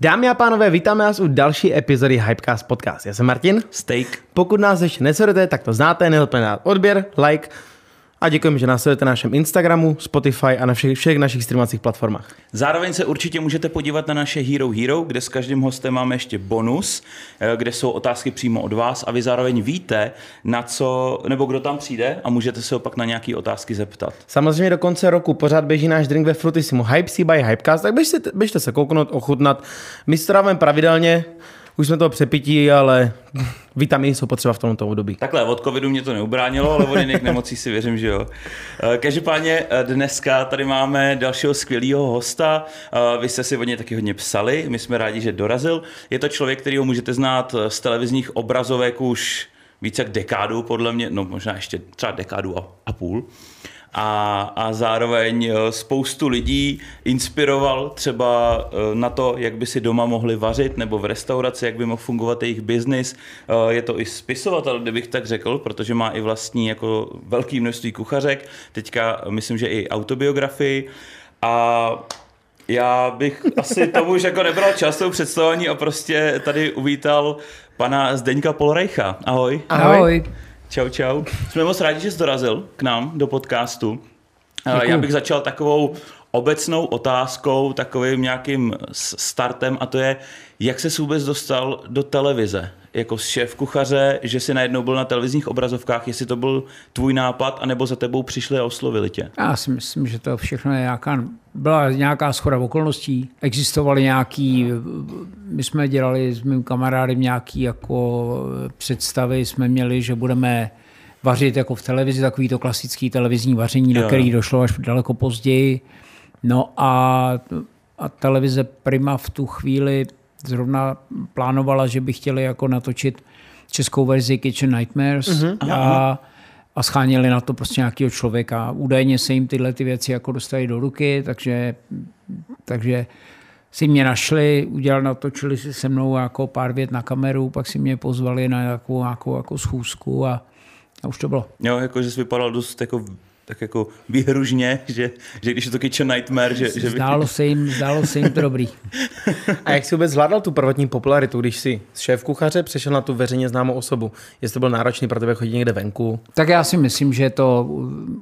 Dámy a pánové, vítáme vás u další epizody Hypecast Podcast. Já jsem Martin. Steak. Pokud nás ještě nesledujete, tak to znáte, dát odběr, like a děkujeme, že nás sledujete na našem Instagramu, Spotify a na všech, všech našich streamovacích platformách. Zároveň se určitě můžete podívat na naše Hero Hero, kde s každým hostem máme ještě bonus, eh, kde jsou otázky přímo od vás a vy zároveň víte, na co, nebo kdo tam přijde a můžete se opak na nějaké otázky zeptat. Samozřejmě do konce roku pořád běží náš drink ve Frutisimu Hype by Hypecast, tak běžte, běžte se kouknout, ochutnat. My to dáváme pravidelně, už jsme to přepití, ale vitamíny jsou potřeba v tomto období. Takhle, od covidu mě to neubránilo, ale od jiných nemocí si věřím, že jo. Eh, Každopádně eh, dneska tady máme dalšího skvělého hosta. Eh, Vy jste si od něj taky hodně psali, my jsme rádi, že dorazil. Je to člověk, kterýho můžete znát z televizních obrazovek už více jak dekádu, podle mě, no možná ještě třeba dekádu a, a půl a, a zároveň eh, spoustu lidí inspiroval třeba eh, na to, jak by si doma mohli vařit nebo v restauraci, jak by mohl fungovat jejich biznis. Eh, Je to i spisovatel, kdybych tak řekl, protože má i vlastní jako velké množství kuchařek. Teďka myslím, že i autobiografii. A já bych asi tomu už jako nebral čas tou představení a prostě tady uvítal pana Zdeňka Polrejcha. Ahoj. Ahoj. Čau, čau. Jsme moc rádi, že jsi dorazil k nám do podcastu. Děkuju. Já bych začal takovou obecnou otázkou, takovým nějakým startem a to je, jak se vůbec dostal do televize? Jako šéf kuchaře, že si najednou byl na televizních obrazovkách, jestli to byl tvůj nápad, anebo za tebou přišli a oslovili tě? Já si myslím, že to všechno je nějaká, byla nějaká schoda okolností. Existovaly nějaký, my jsme dělali s mým kamarádem nějaký jako představy, jsme měli, že budeme vařit jako v televizi, takový to klasický televizní vaření, jo. na který došlo až daleko později. No a, a televize Prima v tu chvíli zrovna plánovala, že by chtěli jako natočit českou verzi Kitchen Nightmares mm-hmm. a, a scháněli na to prostě nějakého člověka. Údajně se jim tyhle ty věci jako dostali do ruky, takže, takže si mě našli, udělali, natočili si se mnou jako pár vět na kameru, pak si mě pozvali na nějakou, nějakou jako schůzku a, a už to bylo. Jo, jako, že jsi vypadal dost jako tak jako výhružně, že, že když je to Kitchen Nightmare, že... že zdálo, se jim, zdálo se jim to dobrý. A jak jsi vůbec zvládal tu prvotní popularitu, když jsi z šéf kuchaře přešel na tu veřejně známou osobu? Jestli to byl náročný pro tebe chodit někde venku? Tak já si myslím, že je to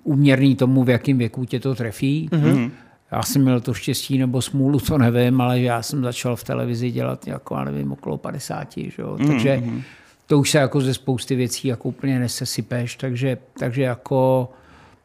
úměrný tomu, v jakém věku tě to trefí. Mm-hmm. Já jsem měl to štěstí nebo smůlu, to nevím, ale já jsem začal v televizi dělat jako, já nevím, okolo 50, že jo? Mm-hmm. takže to už se jako ze spousty věcí jako úplně nesesypeš, takže, takže jako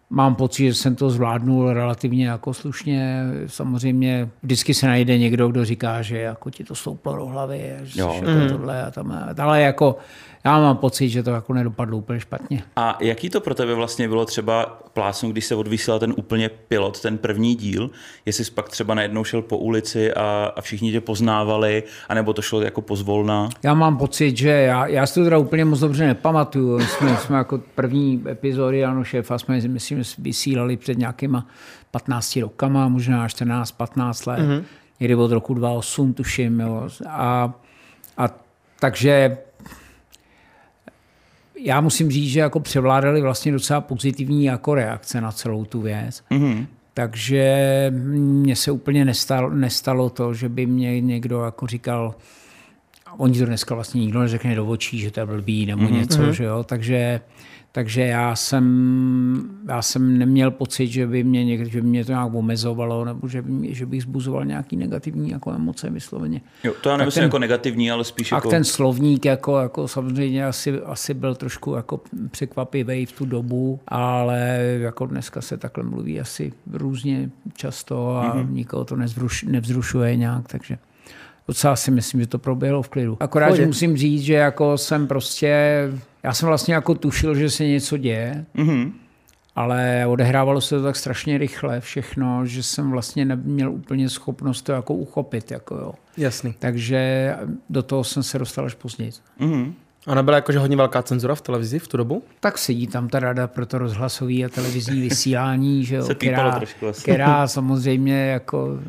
mám pocit, že jsem to zvládnul relativně jako slušně. Samozřejmě vždycky se najde někdo, kdo říká, že jako ti to stouplo do hlavy, že jo. Jako tohle a tam. Ale jako já mám pocit, že to jako nedopadlo úplně špatně. A jaký to pro tebe vlastně bylo třeba plásnu, když se odvysílal ten úplně pilot, ten první díl, jestli jsi pak třeba najednou šel po ulici a, a všichni tě poznávali, anebo to šlo jako pozvolna? Já mám pocit, že já, já si to teda úplně moc dobře nepamatuju. Jsme, jsme jako první epizody Ano šéfa jsme, myslím, vysílali před nějakýma 15 rokama, možná 14, 15 let. Mm-hmm. Někdy od roku 2008, tuším. Jo. A, a takže já musím říct, že jako převládaly vlastně docela pozitivní jako reakce na celou tu věc. Mm-hmm. Takže mně se úplně nestalo, nestalo to, že by mě někdo jako říkal, oni to dneska vlastně nikdo neřekne do očí, že to je blbý nebo mm-hmm. něco, že jo, takže takže já jsem, já jsem neměl pocit, že by mě, někdy, že by mě to nějak omezovalo, nebo že, by mě, že bych zbuzoval nějaký negativní jako emoce vysloveně. Jo, to já nemyslím ten, jako negativní, ale spíš a jako... ten slovník jako, jako samozřejmě asi, asi byl trošku jako překvapivý v tu dobu, ale jako dneska se takhle mluví asi různě často a mm-hmm. nikoho to nevzruš, nevzrušuje nějak, takže docela si myslím, že to proběhlo v klidu. Akorát, že musím říct, že jako jsem prostě, já jsem vlastně jako tušil, že se něco děje, mm-hmm. ale odehrávalo se to tak strašně rychle všechno, že jsem vlastně neměl úplně schopnost to jako uchopit. Jako jo. Jasný. Takže do toho jsem se dostal až později. Mm-hmm. A nebyla jakože hodně velká cenzura v televizi v tu dobu? Tak sedí tam ta rada pro to rozhlasové a televizní vysílání, že jo, Se která, trošku asi. která samozřejmě jako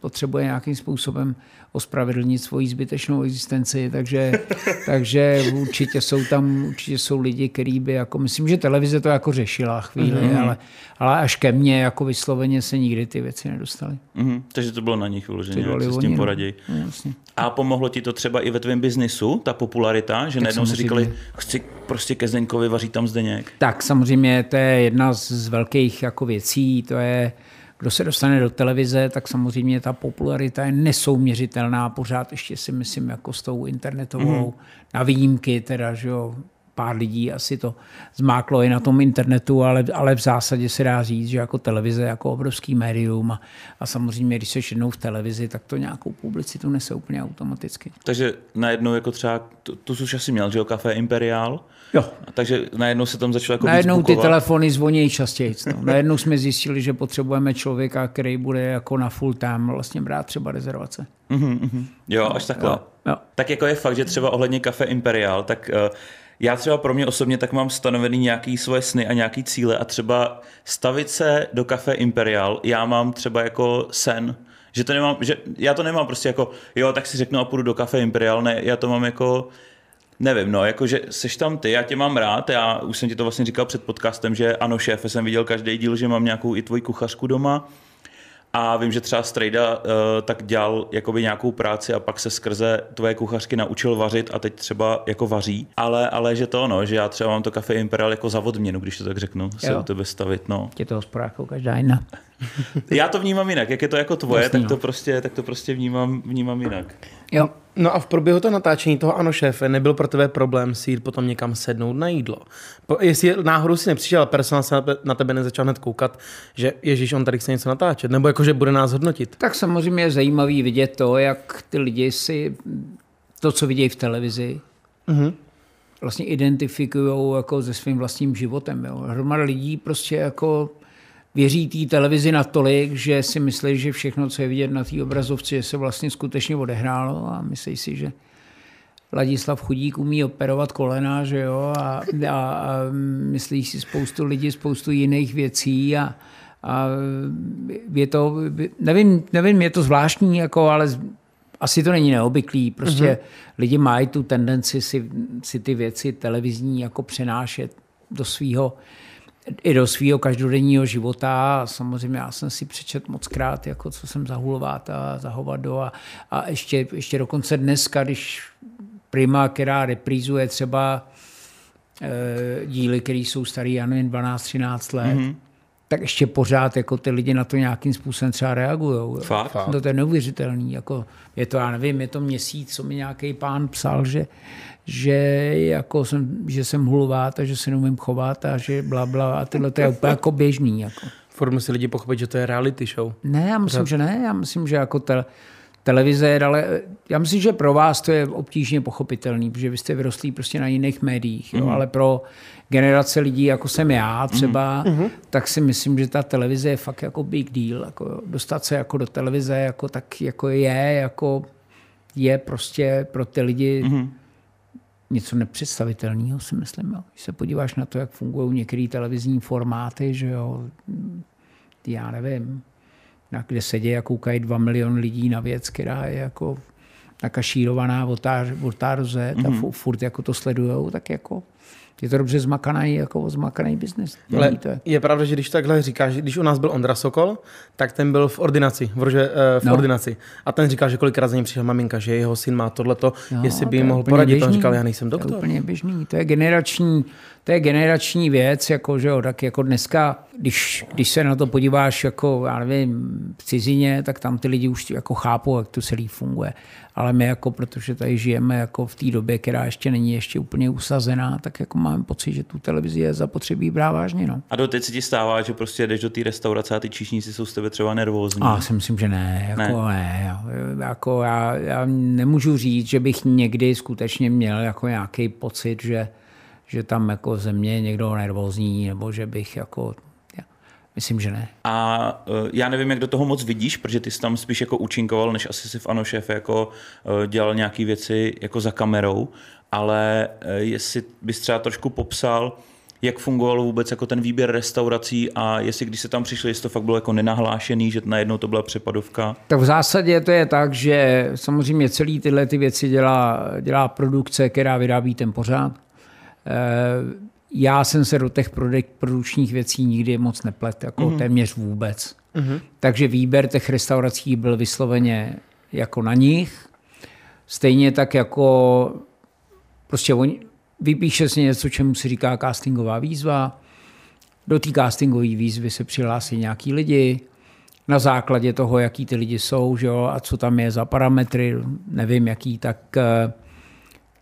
potřebuje nějakým způsobem ospravedlnit svoji zbytečnou existenci, takže, takže určitě jsou tam, určitě jsou lidi, kteří by, jako, myslím, že televize to jako řešila chvíli, mm-hmm. ale, ale až ke mně jako vysloveně se nikdy ty věci nedostaly. Mhm, takže to bylo na nich vyloženě, jak se s tím poradí. No, jasně. A pomohlo ti to třeba i ve tvém biznisu, ta popularita, že najednou si říkali, chci prostě ke Zdeňkovi vařit tam Zdeněk. Tak samozřejmě to je jedna z, z velkých jako věcí, to je, kdo se dostane do televize, tak samozřejmě ta popularita je nesouměřitelná, pořád ještě si myslím jako s tou internetovou, mm. na výjimky teda, že jo, pár lidí asi to zmáklo i na tom internetu, ale, ale v zásadě se dá říct, že jako televize jako obrovský médium a, a samozřejmě, když jsi jednou v televizi, tak to nějakou publicitu nese úplně automaticky. Takže najednou jako třeba, to jsi už asi měl, že jo, Café Imperial, Jo. takže najednou se tam začalo jako Najednou ty telefony zvoní častěji. No. Najednou jsme zjistili, že potřebujeme člověka, který bude jako na full time vlastně brát třeba rezervace. Mhm, mhm. Jo, až takhle. Jo, jo. Tak jako je fakt, že třeba ohledně Café Imperial, tak uh, já třeba pro mě osobně tak mám stanovený nějaký svoje sny a nějaký cíle a třeba stavit se do Café Imperial, já mám třeba jako sen, že to nemám, že já to nemám prostě jako, jo, tak si řeknu a půjdu do Café Imperial, ne, já to mám jako, Nevím, no, jakože seš tam ty, já tě mám rád, já už jsem ti to vlastně říkal před podcastem, že ano, šéfe, jsem viděl každý díl, že mám nějakou i tvoji kuchařku doma a vím, že třeba Strejda uh, tak dělal jakoby nějakou práci a pak se skrze tvoje kuchařky naučil vařit a teď třeba jako vaří, ale, ale že to no, že já třeba mám to kafe Imperial jako za odměnu, když to tak řeknu, se Jo. u tebe stavit, no. Je to hospodářkou každá jiná. Já to vnímám jinak, jak je to jako tvoje, Jasný, tak to no. prostě, tak to prostě vnímám, vnímám jinak. Jo. No a v průběhu toho natáčení toho Ano šéfe nebyl pro tebe problém si jít potom někam sednout na jídlo. Po, jestli náhodou si nepřišel a personál se na tebe- nezačal hned koukat, že Ježíš, on tady chce něco natáčet, nebo jakože bude nás hodnotit. Tak samozřejmě je zajímavý vidět to, jak ty lidi si to, co vidějí v televizi, Mhm. vlastně identifikují jako se svým vlastním životem. Jo. Hromada lidí prostě jako věří té televizi natolik, že si myslí, že všechno, co je vidět na té obrazovce, se vlastně skutečně odehrálo a myslí si, že Ladislav Chudík umí operovat kolena, že jo, a, a, a myslí si spoustu lidí, spoustu jiných věcí a, a je to, nevím, nevím, je to zvláštní, jako, ale asi to není neobvyklý. Prostě mm-hmm. lidi mají tu tendenci si, si ty věci televizní jako přenášet do svého i do svého každodenního života. Samozřejmě já jsem si přečet moc krát, jako co jsem za Hulvát a za Hovado a, a ještě, ještě dokonce dneska, když Prima, která reprízuje třeba e, díly, které jsou starý, já nevím, 12-13 let, mm-hmm. Tak ještě pořád jako ty lidi na to nějakým způsobem třeba reagují. Fakt? No to je neuvěřitelný. Jako, je to, já nevím, je to měsíc, co mi nějaký pán psal, že, že, jako jsem, že jsem hulvát a že se neumím chovat a že bla, bla a tyhle to je úplně jako běžný. Jako. Furt musí lidi pochopit, že to je reality show. Ne, já myslím, že ne. Já myslím, že jako te, televize je ale já myslím, že pro vás to je obtížně pochopitelný, protože vy jste vyrostlí prostě na jiných médiích, jo, ale pro generace lidí, jako jsem já třeba, tak si myslím, že ta televize je fakt jako big deal. Jako dostat se jako do televize jako tak jako je, jako je prostě pro ty lidi něco nepředstavitelného, si myslím. Jo. Když se podíváš na to, jak fungují některé televizní formáty, že jo, já nevím, kde sedí a koukají dva miliony lidí na věc, která je jako nakašírovaná od A od A do Z a fu- furt jako to sledujou, tak jako je to dobře zmakaný, jako zmakaný biznis. Ale to je. je pravda, že když takhle říkáš, když u nás byl Ondra Sokol, tak ten byl v ordinaci, v, rože, eh, v no. No. ordinaci. A ten říkal, že kolikrát za ním přišla maminka, že jeho syn má tohleto, Jo, jestli by jim mohl poradit. On běžný. říkal, já nejsem To je doktor. úplně běžný. To je generační, to je generační věc, jako, že jo, tak jako dneska, když, když se na to podíváš jako, já nevím, v cizině, tak tam ty lidi už jako chápou, jak to celý funguje. Ale my jako, protože tady žijeme jako v té době, která ještě není ještě úplně usazená, tak jako máme pocit, že tu televizi je zapotřebí brát vážně. No. A do teď se ti stává, že prostě jdeš do té restaurace a ty číšníci jsou z tebe třeba nervózní. A já si myslím, že ne. Jako ne. ne jako já, já nemůžu říct, že bych někdy skutečně měl jako nějaký pocit, že, že tam jako ze mě je někdo nervózní, nebo že bych jako... Myslím, že ne. A uh, já nevím, jak do toho moc vidíš, protože ty jsi tam spíš jako účinkoval, než asi si v Ano šéfe jako uh, dělal nějaké věci jako za kamerou, ale uh, jestli bys třeba trošku popsal, jak fungovalo vůbec jako ten výběr restaurací a jestli když se tam přišli, jestli to fakt bylo jako nenahlášený, že najednou to byla přepadovka? Tak v zásadě to je tak, že samozřejmě celý tyhle ty věci dělá, dělá produkce, která vyrábí ten pořád. Já jsem se do těch produkčních věcí nikdy moc neplet, jako mm-hmm. téměř vůbec. Mm-hmm. Takže výběr těch restaurací byl vysloveně jako na nich. Stejně tak jako prostě oni, vypíše si něco, čemu se říká castingová výzva. Do té castingové výzvy se přihlásí nějaký lidi, na základě toho, jaký ty lidi jsou že jo, a co tam je za parametry, nevím jaký, tak uh,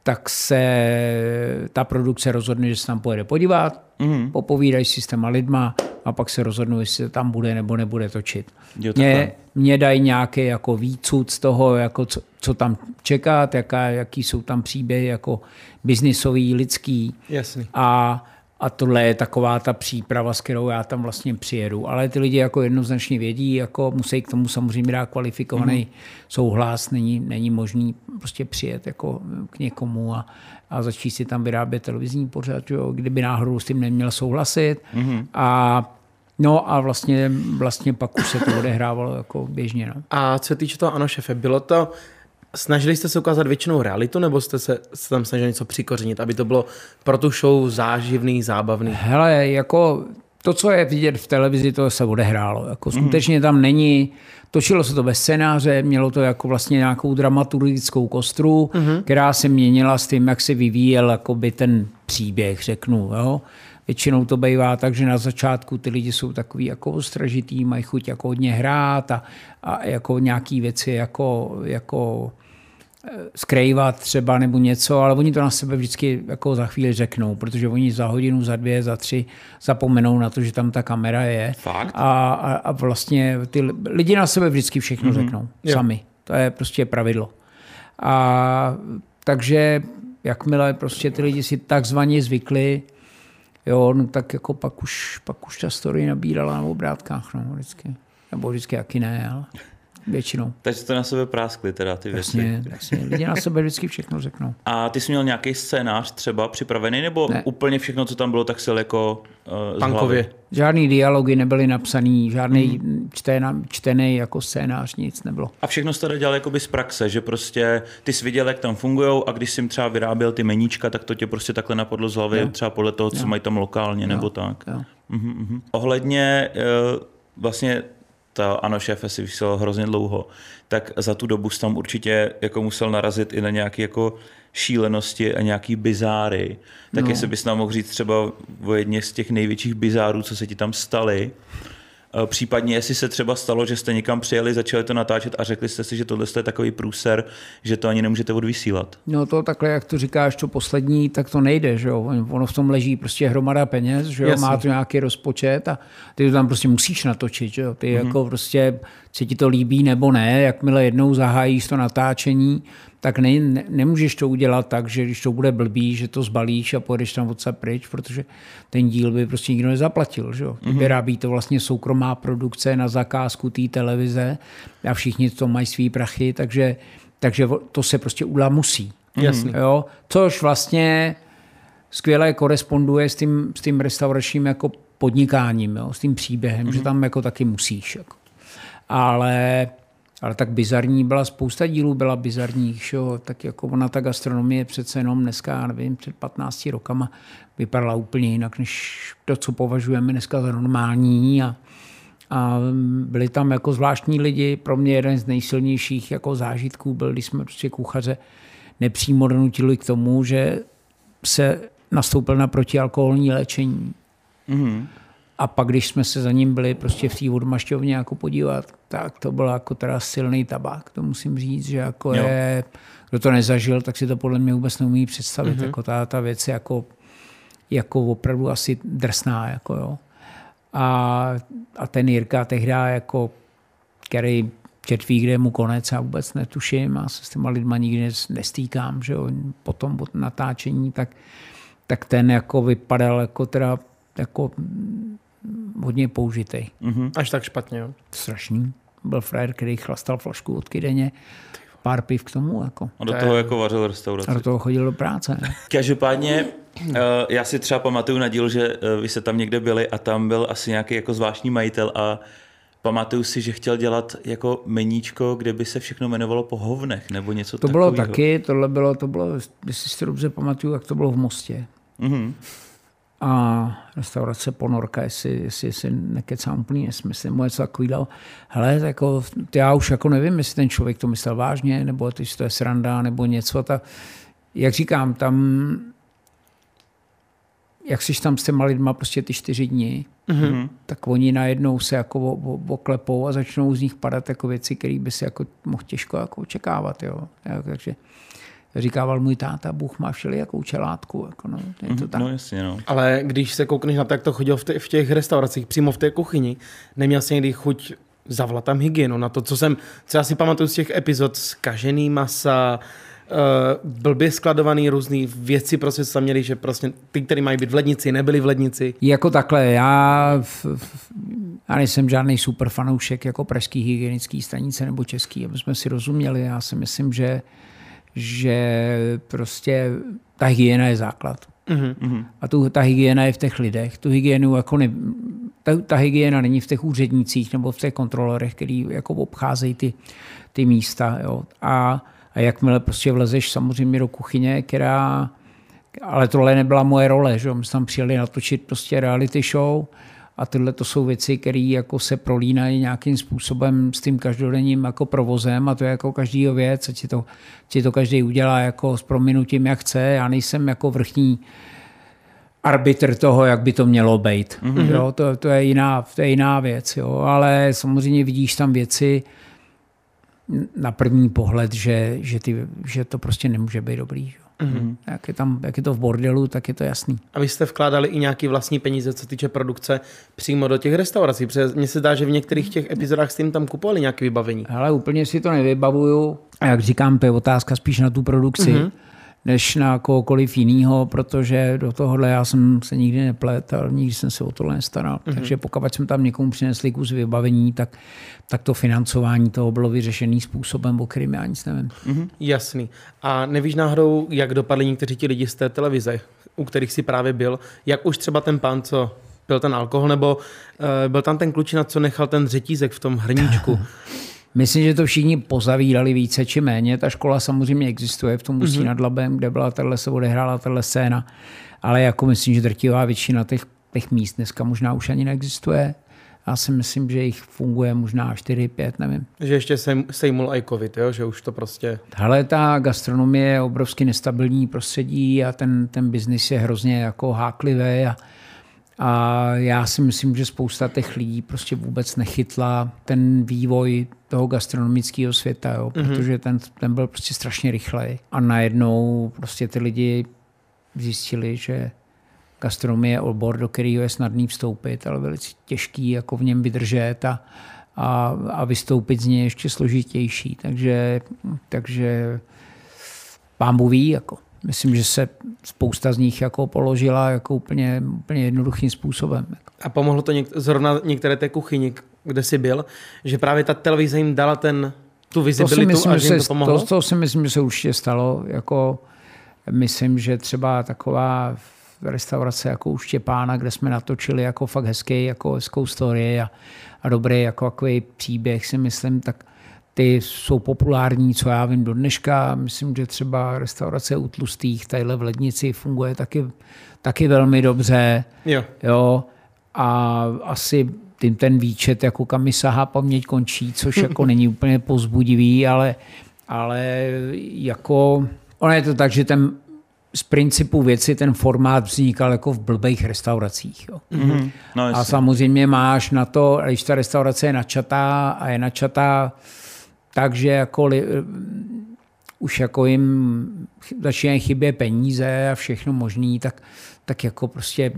tak se ta produkce rozhodne, že se tam pojede podívat, mm-hmm. popovídají si s těma lidma a pak se rozhodnou, jestli se tam bude nebo nebude točit. Jo, mě, mě dají nějaký jako výcud z toho, jako co, co tam čekat, jaká, jaký jsou tam příběhy jako biznisový, lidský. Jasný. A a tohle je taková ta příprava, s kterou já tam vlastně přijedu. Ale ty lidi jako jednoznačně vědí, jako musí k tomu samozřejmě dát kvalifikovaný mm. souhlas, není, není možný prostě přijet jako k někomu a, a začít si tam vyrábět televizní pořad, jo, kdyby náhodou s tím neměl souhlasit. Mm. A No a vlastně, vlastně pak už se to odehrávalo jako běžně. No. A co se týče toho ano šefe, bylo to Snažili jste se ukázat většinou realitu, nebo jste se, se tam snažili něco přikořenit, aby to bylo pro tu show záživný, zábavný? Hele, jako to, co je vidět v televizi, to se odehrálo. Jako mhm. skutečně tam není, točilo se to bez scénáře, mělo to jako vlastně nějakou dramaturgickou kostru, mm-hmm. která se měnila s tím, jak se vyvíjel jakoby ten příběh, řeknu. Jo? Většinou to bývá tak, že na začátku ty lidi jsou takový jako ostražitý, mají chuť jako hodně hrát a, a jako nějaký věci jako, jako skrývat třeba nebo něco, ale oni to na sebe vždycky jako za chvíli řeknou, protože oni za hodinu, za dvě, za tři zapomenou na to, že tam ta kamera je. Fakt? A, a, a vlastně ty lidi na sebe vždycky všechno mm-hmm. řeknou. Jo. Sami. To je prostě pravidlo. A takže jakmile prostě ty lidi si takzvaně zvykli, jo, no tak jako pak už, pak už ta story nabírala na obrátkách, no, vždycky. Nebo vždycky jaký ne, ale většinou. Takže to na sebe práskli teda ty věci. Jasně, jasně. Lidi na sebe vždycky všechno řeknou. A ty jsi měl nějaký scénář třeba připravený, nebo ne. úplně všechno, co tam bylo, tak se jako uh, Pankově. Žádný dialogy nebyly napsaný, žádný hmm. čtená, čtený jako scénář, nic nebylo. A všechno jsi teda dělal jakoby z praxe, že prostě ty jsi viděl, jak tam fungují a když jsi třeba vyráběl ty meníčka, tak to tě prostě takhle napadlo z hlavy, jo. třeba podle toho, co jo. mají tam lokálně, jo. nebo tak. Jo. Uh-huh, uh-huh. Ohledně uh, vlastně ta ano šéfe si vysílal hrozně dlouho, tak za tu dobu tam určitě jako musel narazit i na nějaké jako šílenosti a nějaký bizáry. Tak no. jestli bys nám mohl říct třeba o jedně z těch největších bizárů, co se ti tam staly, případně, jestli se třeba stalo, že jste někam přijeli, začali to natáčet a řekli jste si, že tohle je takový průser, že to ani nemůžete odvysílat. No to takhle, jak to říkáš, to poslední, tak to nejde, že jo? Ono v tom leží prostě hromada peněz, že jo? Má to nějaký rozpočet a ty to tam prostě musíš natočit, že jo? Ty mm-hmm. jako prostě, se ti to líbí nebo ne, jakmile jednou zahájíš to natáčení, tak ne, ne, nemůžeš to udělat tak, že když to bude blbý, že to zbalíš a pojedeš tam odsaď pryč, protože ten díl by prostě nikdo nezaplatil. Že? Mm-hmm. Vyrábí to vlastně soukromá produkce na zakázku té televize a všichni to mají svý prachy, takže, takže to se prostě udělat musí. Jasně. Jo? Což vlastně skvěle koresponduje s tím, s tím restauračním jako podnikáním, jo? s tím příběhem, mm-hmm. že tam jako taky musíš. Jako. Ale ale tak bizarní byla spousta dílů, byla bizarních, šo? tak jako ona ta gastronomie přece jenom dneska, nevím, před 15 rokama vypadala úplně jinak, než to, co považujeme dneska za normální a, a byli tam jako zvláštní lidi. Pro mě jeden z nejsilnějších jako zážitků byl, když jsme prostě kuchaře nepřímo donutili k tomu, že se nastoupil na protialkoholní léčení. Mm-hmm. A pak, když jsme se za ním byli prostě v té odmašťovně jako podívat, tak to byl jako teda silný tabák, to musím říct, že jako jo. je, kdo to nezažil, tak si to podle mě vůbec neumí představit. Mm-hmm. Jako ta, ta věc je jako, jako opravdu asi drsná. Jako jo. A, a ten Jirka tehdy, jako, který četví, kde je mu konec, a vůbec netuším a se s těma lidma nikdy nestýkám, že jo, potom po natáčení, tak, tak ten jako vypadal jako teda jako hodně použitý. Mm-hmm. Až tak špatně, jo? Strašný. Byl frajer, který chlastal flašku od kydeně pár piv k tomu. Jako. A do toho jako vařil restauraci. A do toho chodil do práce. Ne? Každopádně eh, já si třeba pamatuju na díl, že eh, vy se tam někde byli a tam byl asi nějaký jako zvláštní majitel a pamatuju si, že chtěl dělat jako meníčko, kde by se všechno jmenovalo po hovnech nebo něco To bylo taky, tohle bylo, to bylo, jestli si to dobře pamatuju, jak to bylo v Mostě. Mm-hmm. A restaurace Ponorka, jestli, jestli, jestli nekecám úplný nesmysl, nebo něco takového. Hele, jako, já už jako nevím, jestli ten člověk to myslel vážně, nebo jestli to je sranda, nebo něco. Ta, jak říkám, tam jak jsi tam s těma lidma prostě ty čtyři dny, mm-hmm. tak oni najednou se jako oklepou a začnou z nich padat jako věci, které by si jako mohl těžko jako očekávat. Jo. Takže říkával můj táta, Bůh má všelijakou čelátku. Jako no, je to mhm, tak. no jasně, no. Ale když se koukneš na to, jak to chodilo v, v těch restauracích, přímo v té kuchyni, neměl jsi někdy chuť zavolat tam hygienu na to, co jsem, co já si pamatuju z těch epizod, zkažený masa, uh, blbě skladovaný různé věci, prostě tam měli, že prostě ty, které mají být v lednici, nebyly v lednici. Jako takhle, já, já nejsem žádný super fanoušek jako pražský hygienický stanice nebo český, aby jsme si rozuměli. Já si myslím, že že prostě ta hygiena je základ. Mm-hmm. A tu, ta hygiena je v těch lidech. Tu hygienu jako ne, ta, ta hygiena není v těch úřednících nebo v těch kontrolorech, který jako obcházejí ty, ty místa. Jo. A, a jakmile prostě vlezeš samozřejmě do kuchyně, která ale tohle nebyla moje role, že my jsme tam přijeli natočit prostě reality show a tyhle to jsou věci, které jako se prolínají nějakým způsobem s tím každodenním jako provozem a to je jako každý věc, a ti to, ti to každý udělá jako s prominutím, jak chce. Já nejsem jako vrchní arbitr toho, jak by to mělo být. Mm-hmm. Jo, to, to, je jiná, to je jiná věc. Jo. Ale samozřejmě vidíš tam věci na první pohled, že, že, ty, že to prostě nemůže být dobrý. Jo. Mm-hmm. Jak, je tam, jak je to v bordelu, tak je to jasný. A vy jste vkládali i nějaký vlastní peníze, co týče produkce, přímo do těch restaurací? Protože mně se zdá, že v některých těch epizodách s tím tam kupovali nějaké vybavení. Ale úplně si to nevybavuju. A jak říkám, to je otázka spíš na tu produkci. Mm-hmm než na kohokoliv jiného, protože do tohohle já jsem se nikdy neplet a nikdy jsem se o tohle nestaral. Mm-hmm. Takže pokud jsme tam někomu přinesli kus vybavení, tak, tak to financování toho bylo vyřešený způsobem, o kterým já nic nevím. Mm-hmm. Jasný. A nevíš náhodou, jak dopadli někteří ti lidi z té televize, u kterých si právě byl, jak už třeba ten pán, co byl ten alkohol, nebo uh, byl tam ten klučina, co nechal ten řetízek v tom hrníčku. Myslím, že to všichni pozavírali více či méně. Ta škola samozřejmě existuje v tom Ústí mm-hmm. nad Labem, kde byla tahle se odehrála tahle scéna. Ale jako myslím, že drtivá většina těch, těch míst dneska možná už ani neexistuje. Já si myslím, že jich funguje možná 4-5, nevím. Že ještě sejmul i covid, jo? že už to prostě... Hele, ta gastronomie je obrovsky nestabilní prostředí a ten, ten biznis je hrozně jako háklivý a, a já si myslím, že spousta těch lidí prostě vůbec nechytla ten vývoj toho gastronomického světa, jo, mm-hmm. protože ten, ten byl prostě strašně rychlej. A najednou prostě ty lidi zjistili, že gastronomie je obor, do kterého je snadný vstoupit, ale velice těžký jako v něm vydržet a, a, a vystoupit z něj ještě složitější. Takže, takže pán ví, jako. Myslím, že se spousta z nich jako položila jako úplně, úplně jednoduchým způsobem. A pomohlo to něk- zrovna některé té kuchyni, kde jsi byl, že právě ta televize jim dala ten, tu vizibilitu to myslím, a že jim to pomohlo? To, to si myslím, že se určitě stalo. Jako, myslím, že třeba taková restaurace jako u Štěpána, kde jsme natočili jako fakt hezký, jako hezkou story a, a dobrý jako takový příběh, si myslím, tak ty jsou populární, co já vím do dneška. Myslím, že třeba restaurace u Tlustých, tadyhle v Lednici funguje taky, taky velmi dobře. Jo. jo. A asi tím ten výčet, jako kam mi sahá paměť končí, což jako není úplně pozbudivý, ale, ale jako ono je to tak, že ten z principu věci ten formát vznikal jako v blbých restauracích. Jo. Mm-hmm. No, a samozřejmě máš na to, když ta restaurace je načatá a je načatá takže jako li, už jako jim začínají chybět peníze a všechno možné, tak, tak jako prostě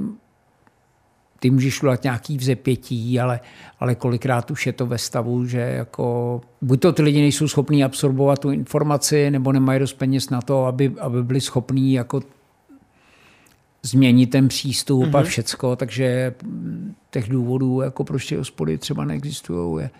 ty můžeš udělat nějaký vzepětí, ale, ale kolikrát už je to ve stavu, že jako buď to ty lidi nejsou schopní absorbovat tu informaci, nebo nemají dost peněz na to, aby, aby byli schopní jako změnit ten přístup mm-hmm. a všecko, takže těch důvodů jako proč ty hospody třeba neexistují je,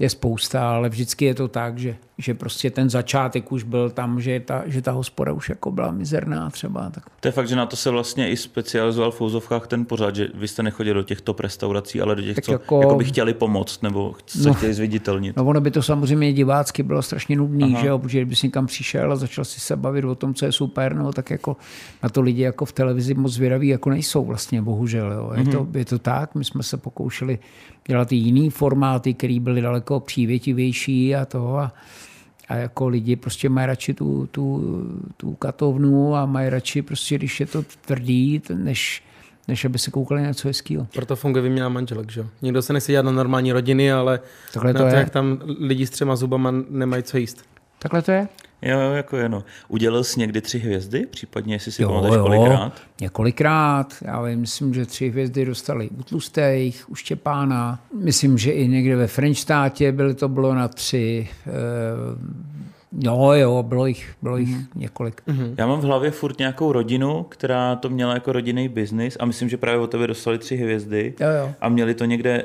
je spousta, ale vždycky je to tak, že, že prostě ten začátek už byl tam, že ta, že ta hospoda už jako byla mizerná třeba. Tak. To je fakt, že na to se vlastně i specializoval v Fouzovkách ten pořád, že vy jste nechodili do těchto restaurací, ale do těch, tak co jako, jako by chtěli pomoct nebo se no, chtěli zviditelnit. No ono by to samozřejmě divácky bylo strašně nudný, Aha. že jo, protože kdyby někam přišel a začal si se bavit o tom, co je super, no tak jako na to lidi jako v televizi moc zvědaví jako nejsou vlastně, bohužel. Jo. Je, mm-hmm. to, je to tak, my jsme se pokoušeli dělat i jiný formáty, které byly daleko přívětivější a toho. A, a jako lidi prostě mají radši tu, tu, tu katovnu a mají radši prostě, když je to tvrdý, než, než aby se koukali na něco hezkého. Proto funguje vyměna manželek, že jo? Někdo se nechce dělat na normální rodiny, ale Takhle to, na to je. jak tam lidi s třema zubama nemají co jíst. Takhle to je? Jo, jako je, no. Udělal jsi někdy tři hvězdy? Případně, jestli si pamatuješ kolikrát? několikrát. Já vím, myslím, že tři hvězdy dostali u Tlustejch, u Štěpána. Myslím, že i někde ve Frenštátě byly to bylo na tři. E, Jo, jo, bylo jich, bylo jich mm. několik. Mm-hmm. Já mám v hlavě furt nějakou rodinu, která to měla jako rodinný biznis a myslím, že právě od tebe dostali tři hvězdy jo, jo. a měli to někde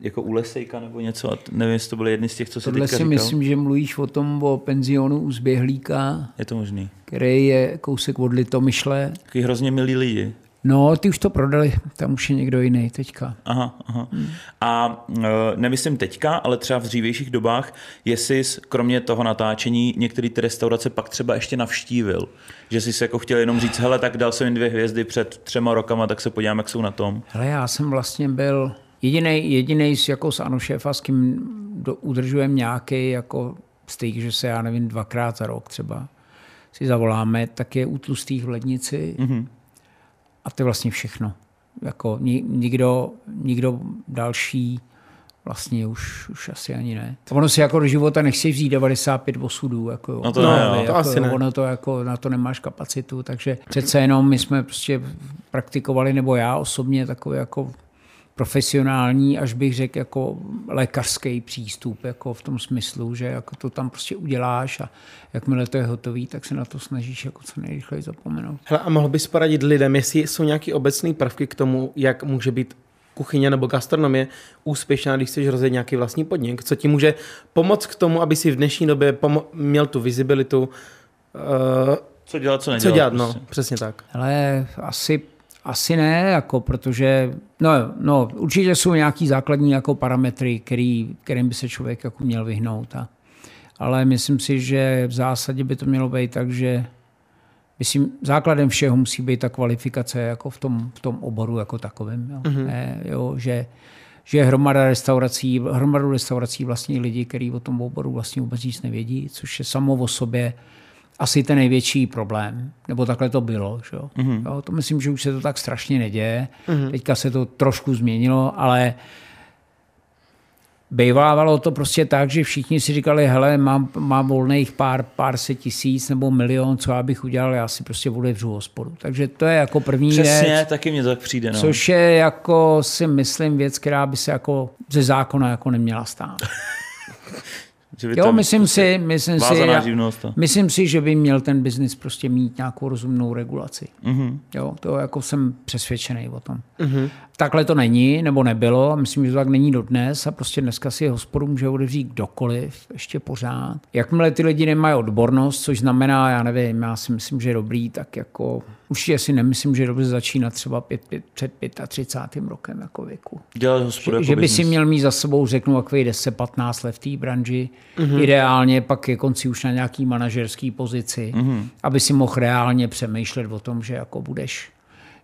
jako u Lesejka nebo něco, a nevím, jestli to byly jedny z těch, co se Tohle si říkal. myslím, že mluvíš o tom, o penzionu u Zběhlíka. Je to možný. Který je kousek od Litomyšle. Takový hrozně milí lidi. No, ty už to prodali, tam už je někdo jiný teďka. Aha, aha. Hmm. A e, nemyslím teďka, ale třeba v dřívějších dobách, jestli jsi kromě toho natáčení některé ty restaurace pak třeba ještě navštívil. Že jsi se jako chtěl jenom říct, hele, tak dal jsem jim dvě hvězdy před třema rokama, tak se podívám, jak jsou na tom. Hele, já jsem vlastně byl Jediný, jediný jako s Anu Šéfa, s kým do, udržujeme nějaký jako styk, že se, já nevím, dvakrát za rok třeba si zavoláme, tak je u tlustých v lednici mm-hmm. a to je vlastně všechno. Jako nikdo, nikdo další vlastně už, už asi ani ne. Ono si jako do života nechci vzít 95 osudů. Jako, no to, no, ne, no, to jako, asi ne. Ono to jako, na to nemáš kapacitu, takže přece jenom my jsme prostě praktikovali, nebo já osobně takový jako profesionální, až bych řekl jako lékařský přístup, jako v tom smyslu, že jako to tam prostě uděláš a jakmile to je hotový, tak se na to snažíš jako co nejrychleji zapomenout. Hele, a mohl bys poradit lidem, jestli jsou nějaké obecné prvky k tomu, jak může být kuchyně nebo gastronomie úspěšná, když chceš rozjet nějaký vlastní podnik? Co ti může pomoct k tomu, aby si v dnešní době pomo- měl tu vizibilitu? Uh, co dělat, co nedělat? Co dělat, no, prostě. no, přesně tak. Ale asi asi ne, jako, protože no, no, určitě jsou nějaký základní jako parametry, který, kterým by se člověk jako měl vyhnout. A, ale myslím si, že v zásadě by to mělo být tak, že myslím, základem všeho musí být ta kvalifikace jako v tom, v tom oboru jako takovém. Jo. Mm-hmm. Ne, jo, že, že hromada restaurací, hromadu restaurací vlastní lidi, kteří o tom oboru vlastně vůbec nic nevědí, což je samo o sobě asi ten největší problém, nebo takhle to bylo. Že? Mm-hmm. Jo, to myslím, že už se to tak strašně neděje. Mm-hmm. Teďka se to trošku změnilo, ale Bývávalo to prostě tak, že všichni si říkali, hele, mám, mám volných pár, pár set tisíc nebo milion, co já bych udělal, já si prostě otevřu hospodu. Takže to je jako první Přesně, věc. taky mě to tak přijde. No. Což je jako si myslím věc, která by se jako ze zákona jako neměla stát. Že by jo, myslím prostě si, myslím si, já, myslím si, že by měl ten biznis prostě mít nějakou rozumnou regulaci. Mm-hmm. Jo, to jako jsem přesvědčený o tom. Mm-hmm. Takhle to není, nebo nebylo, myslím, že to tak není dodnes a prostě dneska si hospodu může otevřít kdokoliv, ještě pořád. Jakmile ty lidi nemají odbornost, což znamená, já nevím, já si myslím, že je dobrý, tak jako určitě si nemyslím, že je dobře začínat třeba pět, pět, před 35. rokem jako věku. Dělat hospodu že, jako že by si měl mít za sebou, řeknu, takový 10-15 let v té branži, mm-hmm. ideálně pak ke konci už na nějaký manažerský pozici, mm-hmm. aby si mohl reálně přemýšlet o tom, že jako budeš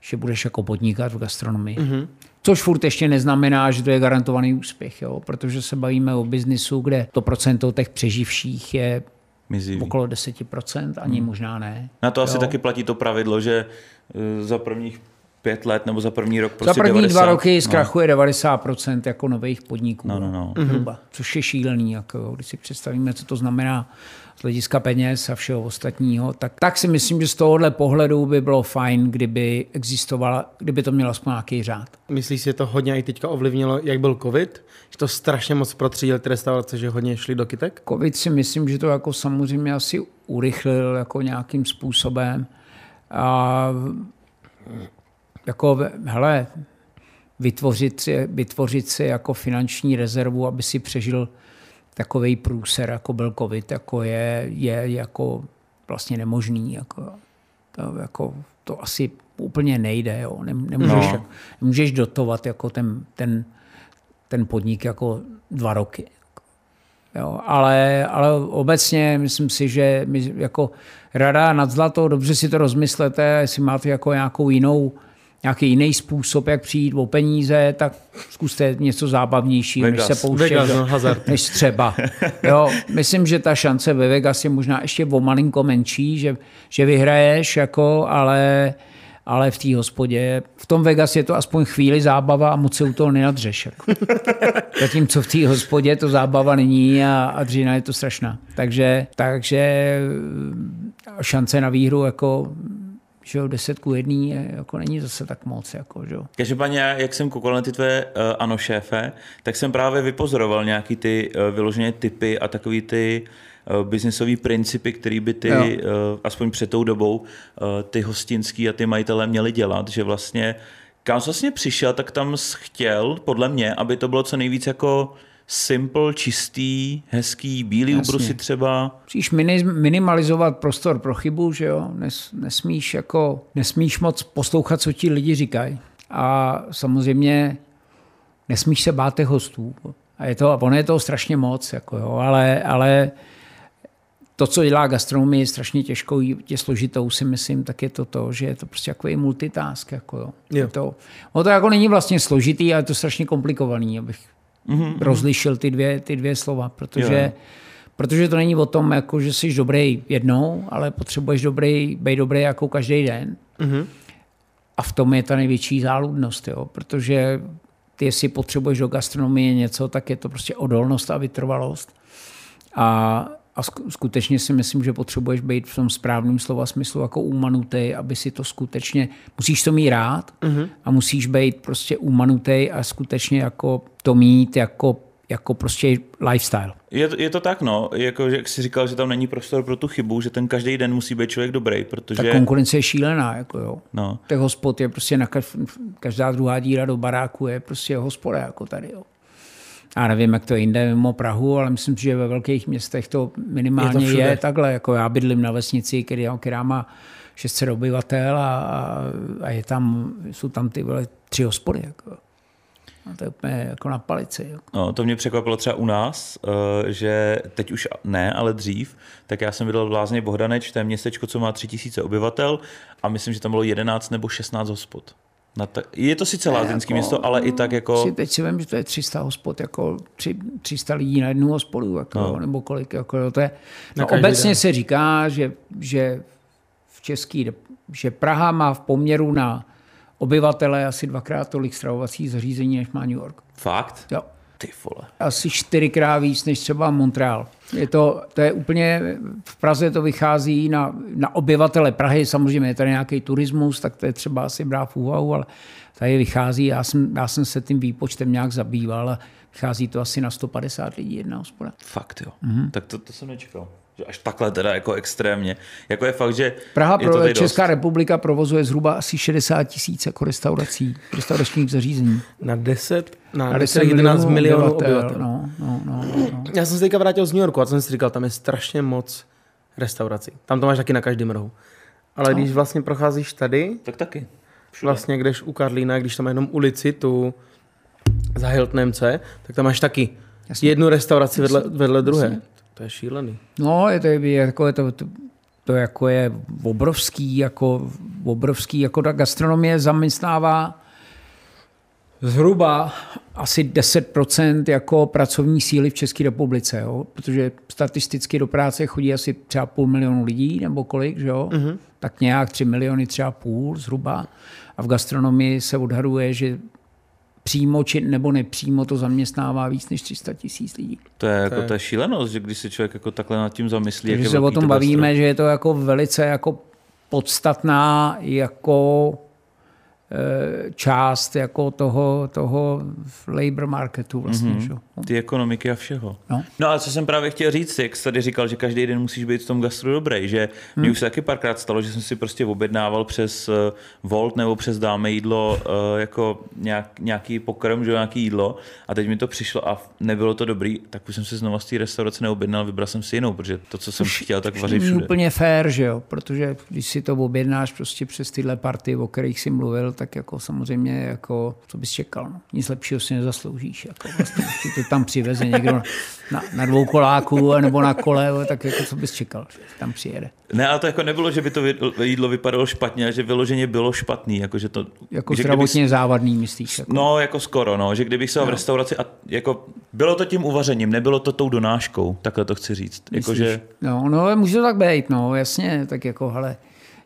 že budeš jako podnikat v gastronomii. Mm-hmm. Což furt ještě neznamená, že to je garantovaný úspěch, jo? protože se bavíme o biznisu, kde to procento těch přeživších je Mizivý. okolo 10%, ani hmm. možná ne. Na to jo? asi taky platí to pravidlo, že eh, za prvních pět let nebo za první rok prostě Za první 90, dva roky no. zkrachuje 90% jako nových podniků. No, no, no. Hruba, což je šílený, jako, když si představíme, co to znamená hlediska peněz a všeho ostatního, tak, tak si myslím, že z tohohle pohledu by bylo fajn, kdyby existovala, kdyby to mělo aspoň nějaký řád. Myslíš si, že to hodně i teďka ovlivnilo, jak byl covid? Že to strašně moc protřídil ty restaurace, že hodně šli do kytek? Covid si myslím, že to jako samozřejmě asi urychlil jako nějakým způsobem. A jako, hele, vytvořit, si- vytvořit si jako finanční rezervu, aby si přežil takový průser, jako byl covid, jako je, je jako vlastně nemožný. Jako, to, jako, to asi úplně nejde. Jo. Nem- Nemůžeš, No. nemůžeš dotovat jako ten, ten, ten podnik jako dva roky. Jo, ale, ale obecně myslím si, že my jako rada nad zlato, dobře si to rozmyslete, jestli máte jako nějakou jinou, nějaký jiný způsob, jak přijít o peníze, tak zkuste něco zábavnějšího, než Vegas. se pouštět Vegas, no, hazard. než třeba. Jo, myslím, že ta šance ve Vegas je možná ještě o malinko menší, že, že vyhraješ, jako, ale, ale v té hospodě, v tom Vegas je to aspoň chvíli zábava a moc se u toho nenadřeš. Jako. Zatímco v té hospodě to zábava není a, a dřina je to strašná. Takže, takže šance na výhru jako že jo, 10 ku 1 je, jako není zase tak moc. Jako, že jo. Každopádně, jak jsem koukal na ty tvé uh, ano šéfe, tak jsem právě vypozoroval nějaký ty uh, vyloženě typy a takový ty uh, biznisové principy, které by ty, Jo. uh, aspoň před tou dobou, uh, ty hostinský a ty majitelé měli dělat, že vlastně kam vlastně přišel, tak tam chtěl, podle mě, aby to bylo co nejvíc jako simple, čistý, hezký, bílý Jasně. ubrusy třeba. Musíš mini- minimalizovat prostor pro chybu, že jo? Nes, nesmíš, jako, nesmíš moc poslouchat, co ti lidi říkají. A samozřejmě nesmíš se bát těch hostů. A je to, ono je toho strašně moc, jako jo, ale, ale to, co dělá gastronomii, je strašně těžkou, je složitou, si myslím, tak je to to, že je to prostě takový multitask. Jako jo. Jo. Je To, ono to jako není vlastně složitý, ale je to strašně komplikovaný, abych mm-hmm. rozlišil ty dvě, ty dvě slova, protože, Jo. protože to není o tom, jako, že jsi dobrý jednou, ale potřebuješ dobrý, být dobrý jako každý den. Mhm. A v tom je ta největší záludnost, jo? protože ty, jestli potřebuješ do gastronomie něco, tak je to prostě odolnost a vytrvalost. A, a sk- skutečně si myslím, že potřebuješ být v tom správném slova smyslu jako umanutý, aby si to skutečně, musíš to mít rád Mhm. a musíš být prostě umanutý a skutečně jako to mít jako, jako prostě lifestyle. Je, to- je to tak, no, jako, že jak jsi říkal, že tam není prostor pro tu chybu, že ten každý den musí být člověk dobrý, Ta protože... konkurence je šílená. Jako jo. No. Těch hospod je prostě na kaž- každá druhá díra do baráku je prostě hospoda jako tady. Jo. Já nevím, jak to je jinde mimo Prahu, ale myslím si, že ve velkých městech to minimálně Je to je takhle. Jako já bydlím na vesnici, která, která má 600 obyvatel a, a, a je tam, jsou tam ty vole, tři hospody. Jako. A to je úplně jako na palici. Jako. No, to mě překvapilo třeba u nás, eh, že teď už ne, ale dřív, tak já jsem bydlel v Lázně Bohdaneč, to je městečko, co má 3000 obyvatel a myslím, že tam bylo 11 nebo 16 hospod. Na ta... Je to sice lázeňské jako- město, ale i tak jako... Si teď si vím, že to je 300 hospod, jako tři, 300 lidí na jednu hospodu, jako, No. no. nebo kolik. Jako, jo, to je, no, obecně den. se říká, že, že v Český, že Praha má v poměru na obyvatele asi dvakrát tolik stravovacích zařízení, než má New York. Fakt? Jo. Ty vole. Asi čtyřikrát víc než třeba Montreal. Je to, to je úplně, v Praze to vychází na, na obyvatele Prahy, samozřejmě je tady nějaký turismus, tak to je třeba asi brát v úvahu, ale tady vychází, já jsem, já jsem se tím výpočtem nějak zabýval a vychází to asi na 150 lidí jedna hospoda. Fakt jo. Mhm. Mm-hmm. Tak to, to jsem nečekal. Že až takhle teda jako extrémně. Jako je fakt, že Praha, je to pro, Česká dost. republika provozuje zhruba asi 60 tisíc jako restaurací, restauračních zařízení. Na 10, na, Na 10 11 milionů obyvatel. obyvatel. No, no, no, no. Já jsem se teďka vrátil z New Yorku a jsem si říkal, tam je strašně moc restaurací. Tam to máš taky na každém rohu. Ale když vlastně procházíš tady, Tak taky. vlastně když u Karlína, když tam jenom ulici tu za Hiltonem C, tak tam máš taky Jasně. jednu restauraci vedle, vedle druhé. To je šílený. No, je to, je, jako je to, to, to jako je obrovský, jako obrovský, jako ta gastronomie zaměstnává zhruba asi 10% jako pracovní síly v České republice, jo? protože statisticky do práce chodí asi třeba půl milionu lidí, nebo kolik, že jo? Mm-hmm. tak nějak 3 miliony, třeba půl zhruba. A v gastronomii se odhaduje, že přímo či nebo nepřímo to zaměstnává víc než 300 tisíc lidí. To je jako to je šílenost, že když se člověk jako takhle nad tím zamyslí. Takže je se o tom to bavíme, gastro. že je to jako velice jako podstatná jako eh, část jako toho, toho labor marketu vlastně. Mm-hmm. Ty ekonomiky a všeho. No. no a co jsem právě chtěl říct, jak jsi tady říkal, že každý den musíš být v tom gastru dobrý, že hmm. mě už se taky párkrát stalo, že jsem si prostě objednával přes Volt nebo přes Dáme jídlo uh, jako nějak, nějaký pokrm, že nějaký jídlo a teď mi to přišlo a nebylo to dobrý, tak už jsem si znova z té restaurace neobjednal, vybral jsem si jinou, protože to, co jsem už, chtěl, tak vaří všude. úplně fér, že jo, protože když si to objednáš prostě přes tyhle party, o kterých jsi mluvil, tak jako samozřejmě jako, co bys čekal, no. nic lepšího si nezasloužíš, jako vlastně, to tam přiveze někdo na, na dvou koláků nebo na kole, tak jako co bys čekal, že tam přijede. Ne, ale to jako nebylo, že by to jídlo vypadalo špatně, že vyloženě bylo špatný. Jako, že to, jako že zdravotně kdyby, závadný, myslíš? Jako? No, jako skoro, no, že kdybych se no. v restauraci a jako, bylo to tím uvařením, nebylo to tou donáškou, takhle to chci říct. Jako, že... No, no, může to tak být, no, jasně, tak jako, hele,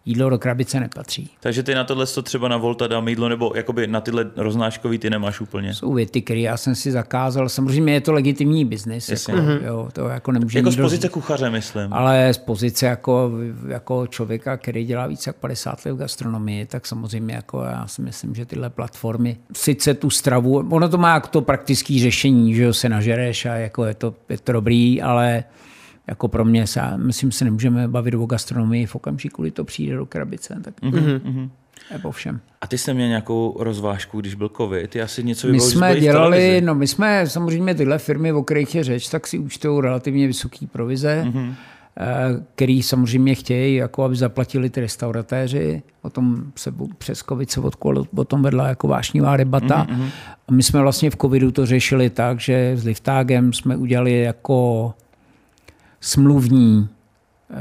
jídlo do krabice nepatří. Takže ty na tohle to třeba na Volta dám jídlo, nebo jakoby na tyhle roznáškový ty nemáš úplně? Jsou věty, které já jsem si zakázal. Samozřejmě je to legitimní biznis. Jako, mm-hmm. jo, to jako nemůže jako z pozice kuchaře, myslím. Ale z pozice jako, jako člověka, který dělá více jak 50 let v gastronomii, tak samozřejmě jako já si myslím, že tyhle platformy, sice tu stravu, ono to má jako to praktické řešení, že jo, se nažereš a jako je to, je to dobrý, ale jako pro mě, se, myslím, se nemůžeme bavit o gastronomii v okamžiku, kdy to přijde do krabice. Tak mm-hmm. Nebo všem. A ty jsi měl nějakou rozvážku, když byl covid? Ty asi něco My jsme dělali, no my jsme samozřejmě tyhle firmy, o kterých je řeč, tak si účtují relativně vysoký provize, mm-hmm. který samozřejmě chtějí, jako aby zaplatili ty restauratéři. O tom se přes covid se o tom vedla jako vášnivá debata. Mm-hmm. A my jsme vlastně v covidu to řešili tak, že s Liftágem jsme udělali jako smluvní eh,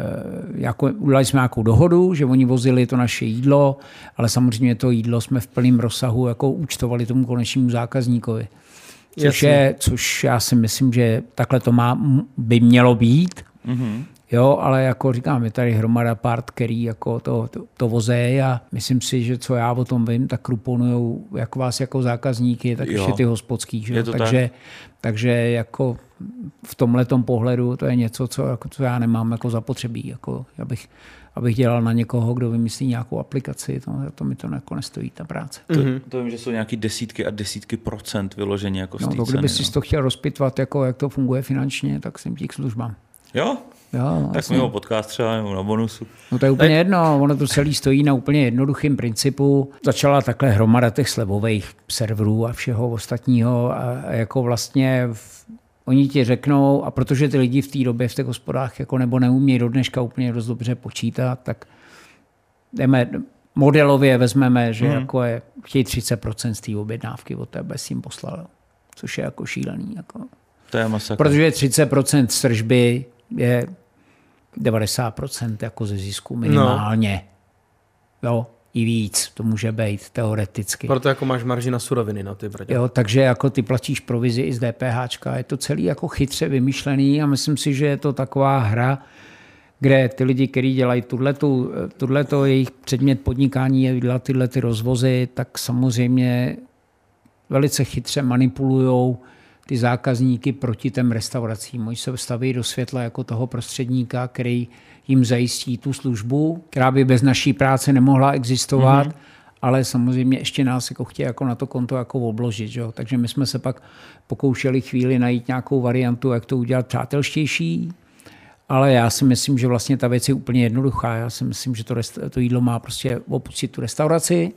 jako, udělali jsme nějakou dohodu, že oni vozili to naše jídlo, ale samozřejmě to jídlo jsme v plném rozsahu jako účtovali tomu konečnímu zákazníkovi. Což, je, což já si myslím, že takhle to má, by mělo být. Mm-hmm. Jo, ale jako říkám, je tady hromada part, který jako to, to, to vozejí a myslím si, že co já o tom vím, tak kruponují jak vás jako zákazníky, tak jo. ještě ty hospodský. Že? Takže, tak. takže jako v tomhle pohledu to je něco, co, jako, co já nemám jako zapotřebí. Jako, abych, abych dělal na někoho, kdo vymyslí nějakou aplikaci, to, to mi to jako nestojí, ta práce. To, mm-hmm. to vím, že jsou nějaký desítky a desítky procent vyložení jako no, to, kdyby si no. to chtěl rozpitvat, jako, jak to funguje finančně, tak jsem tím k službám. Jo? Jo, tak mimo podcast třeba nebo na bonusu. No to je úplně jedno, ono to celý stojí na úplně jednoduchém principu. Začala takhle hromada těch slevových serverů a všeho ostatního a jako vlastně v, oni ti řeknou, a protože ty lidi v té době v těch hospodách jako nebo neumějí do dneška úplně dost dobře počítat, tak jdeme, modelově vezmeme, že hmm. jako je, chtějí 30% z té objednávky od tebe s tím poslal. Což je jako šílený. Jako. To je masakr. Protože 30% stržby je 90% jako ze zisku minimálně. No. Jo, i víc to může být teoreticky. Proto jako máš marži na suroviny na ty bratě. Jo, takže jako ty platíš provizi i z DPH. Je to celý jako chytře vymyšlený a myslím si, že je to taková hra, kde ty lidi, kteří dělají tuhleto jejich předmět podnikání je dělat tyhle ty rozvozy, tak samozřejmě velice chytře manipulují ty zákazníky proti těm restauracím. Oni se staví do světla jako toho prostředníka, který jim zajistí tu službu, která by bez naší práce nemohla existovat, mm-hmm. ale samozřejmě ještě nás jako chtějí jako na to konto jako obložit. Že? Takže my jsme se pak pokoušeli chvíli najít nějakou variantu, jak to udělat přátelštější, ale já si myslím, že vlastně ta věc je úplně jednoduchá. Já si myslím, že to, rest- to jídlo má prostě opustit tu restauraci,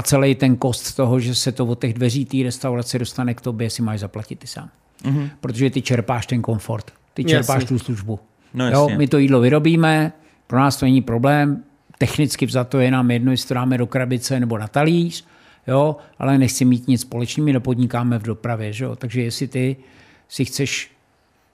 a celý ten kost toho, že se to od těch dveří té restaurace dostane k tobě, si máš zaplatit ty sám. Mm-hmm. Protože ty čerpáš ten komfort, ty čerpáš jasně. tu službu. No, jo, my to jídlo vyrobíme, pro nás to není problém, technicky vzato je nám jedno, jestli to dáme do krabice nebo na talíř, jo, ale nechci mít nic společného, my nepodnikáme v dopravě. Že jo? Takže jestli ty si chceš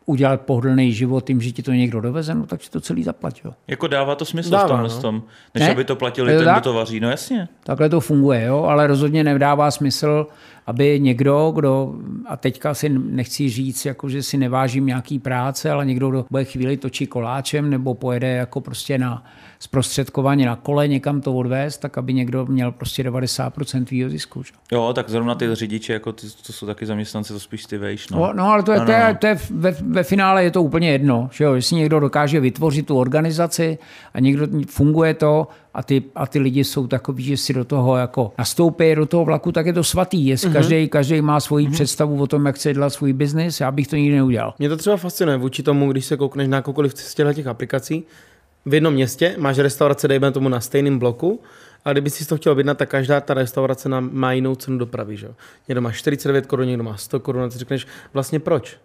udělat pohodlný život tím, že ti to někdo doveze, no tak si to celý zaplatí. Jako dává to smysl dává, v tomhle no. tom, než ne? aby to platili ten, kdo to vaří. No jasně. Takhle to funguje, jo, ale rozhodně nedává smysl, aby někdo, kdo, a teďka si nechci říct, jako, že si nevážím nějaký práce, ale někdo, kdo bude chvíli točí koláčem nebo pojede jako prostě na zprostředkovaně na kole někam to odvést, tak aby někdo měl prostě 90% tvýho zisku. Že? Jo, tak zrovna ty řidiči, jako ty, to jsou taky zaměstnanci, to spíš ty vejš. No. no, no ale to je, no, no, no. to je, to je ve, ve, finále je to úplně jedno. Že jo? Jestli někdo dokáže vytvořit tu organizaci a někdo funguje to a ty, a ty lidi jsou takový, že si do toho jako nastoupí do toho vlaku, tak je to svatý. Jestli mm-hmm. každý, každý má svoji mm-hmm. představu o tom, jak chce dělat svůj biznis, já bych to nikdy neudělal. Mě to třeba fascinuje vůči tomu, když se koukneš na jakoukoliv z těch aplikací, v jednom městě máš restaurace, dejme tomu na stejném bloku, a kdyby si to chtěl objednat, tak každá ta restaurace má jinou cenu dopravy. Že? Někdo má 49 korun, někdo má 100 korun a ty řekneš, vlastně proč?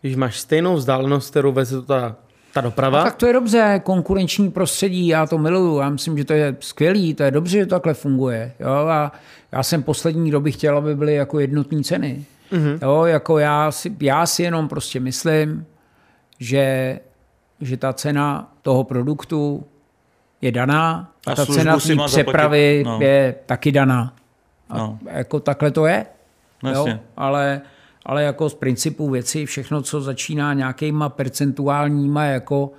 Když máš stejnou vzdálenost, kterou veze to ta ta doprava. No, tak to je dobře, konkurenční prostředí, já to miluju, já myslím, že to je skvělý, to je dobře, že to takhle funguje. Jo? A já jsem poslední doby chtěl, aby byly jako jednotné ceny. Mm-hmm. Jo? Jako já, si, já si jenom prostě myslím, že, že ta cena toho produktu je daná a, a ta cena té přepravy no. je taky daná. A no. jako takhle to je. No, jo? Ale ale jako z principu věci všechno, co začíná nějakýma percentuálníma jako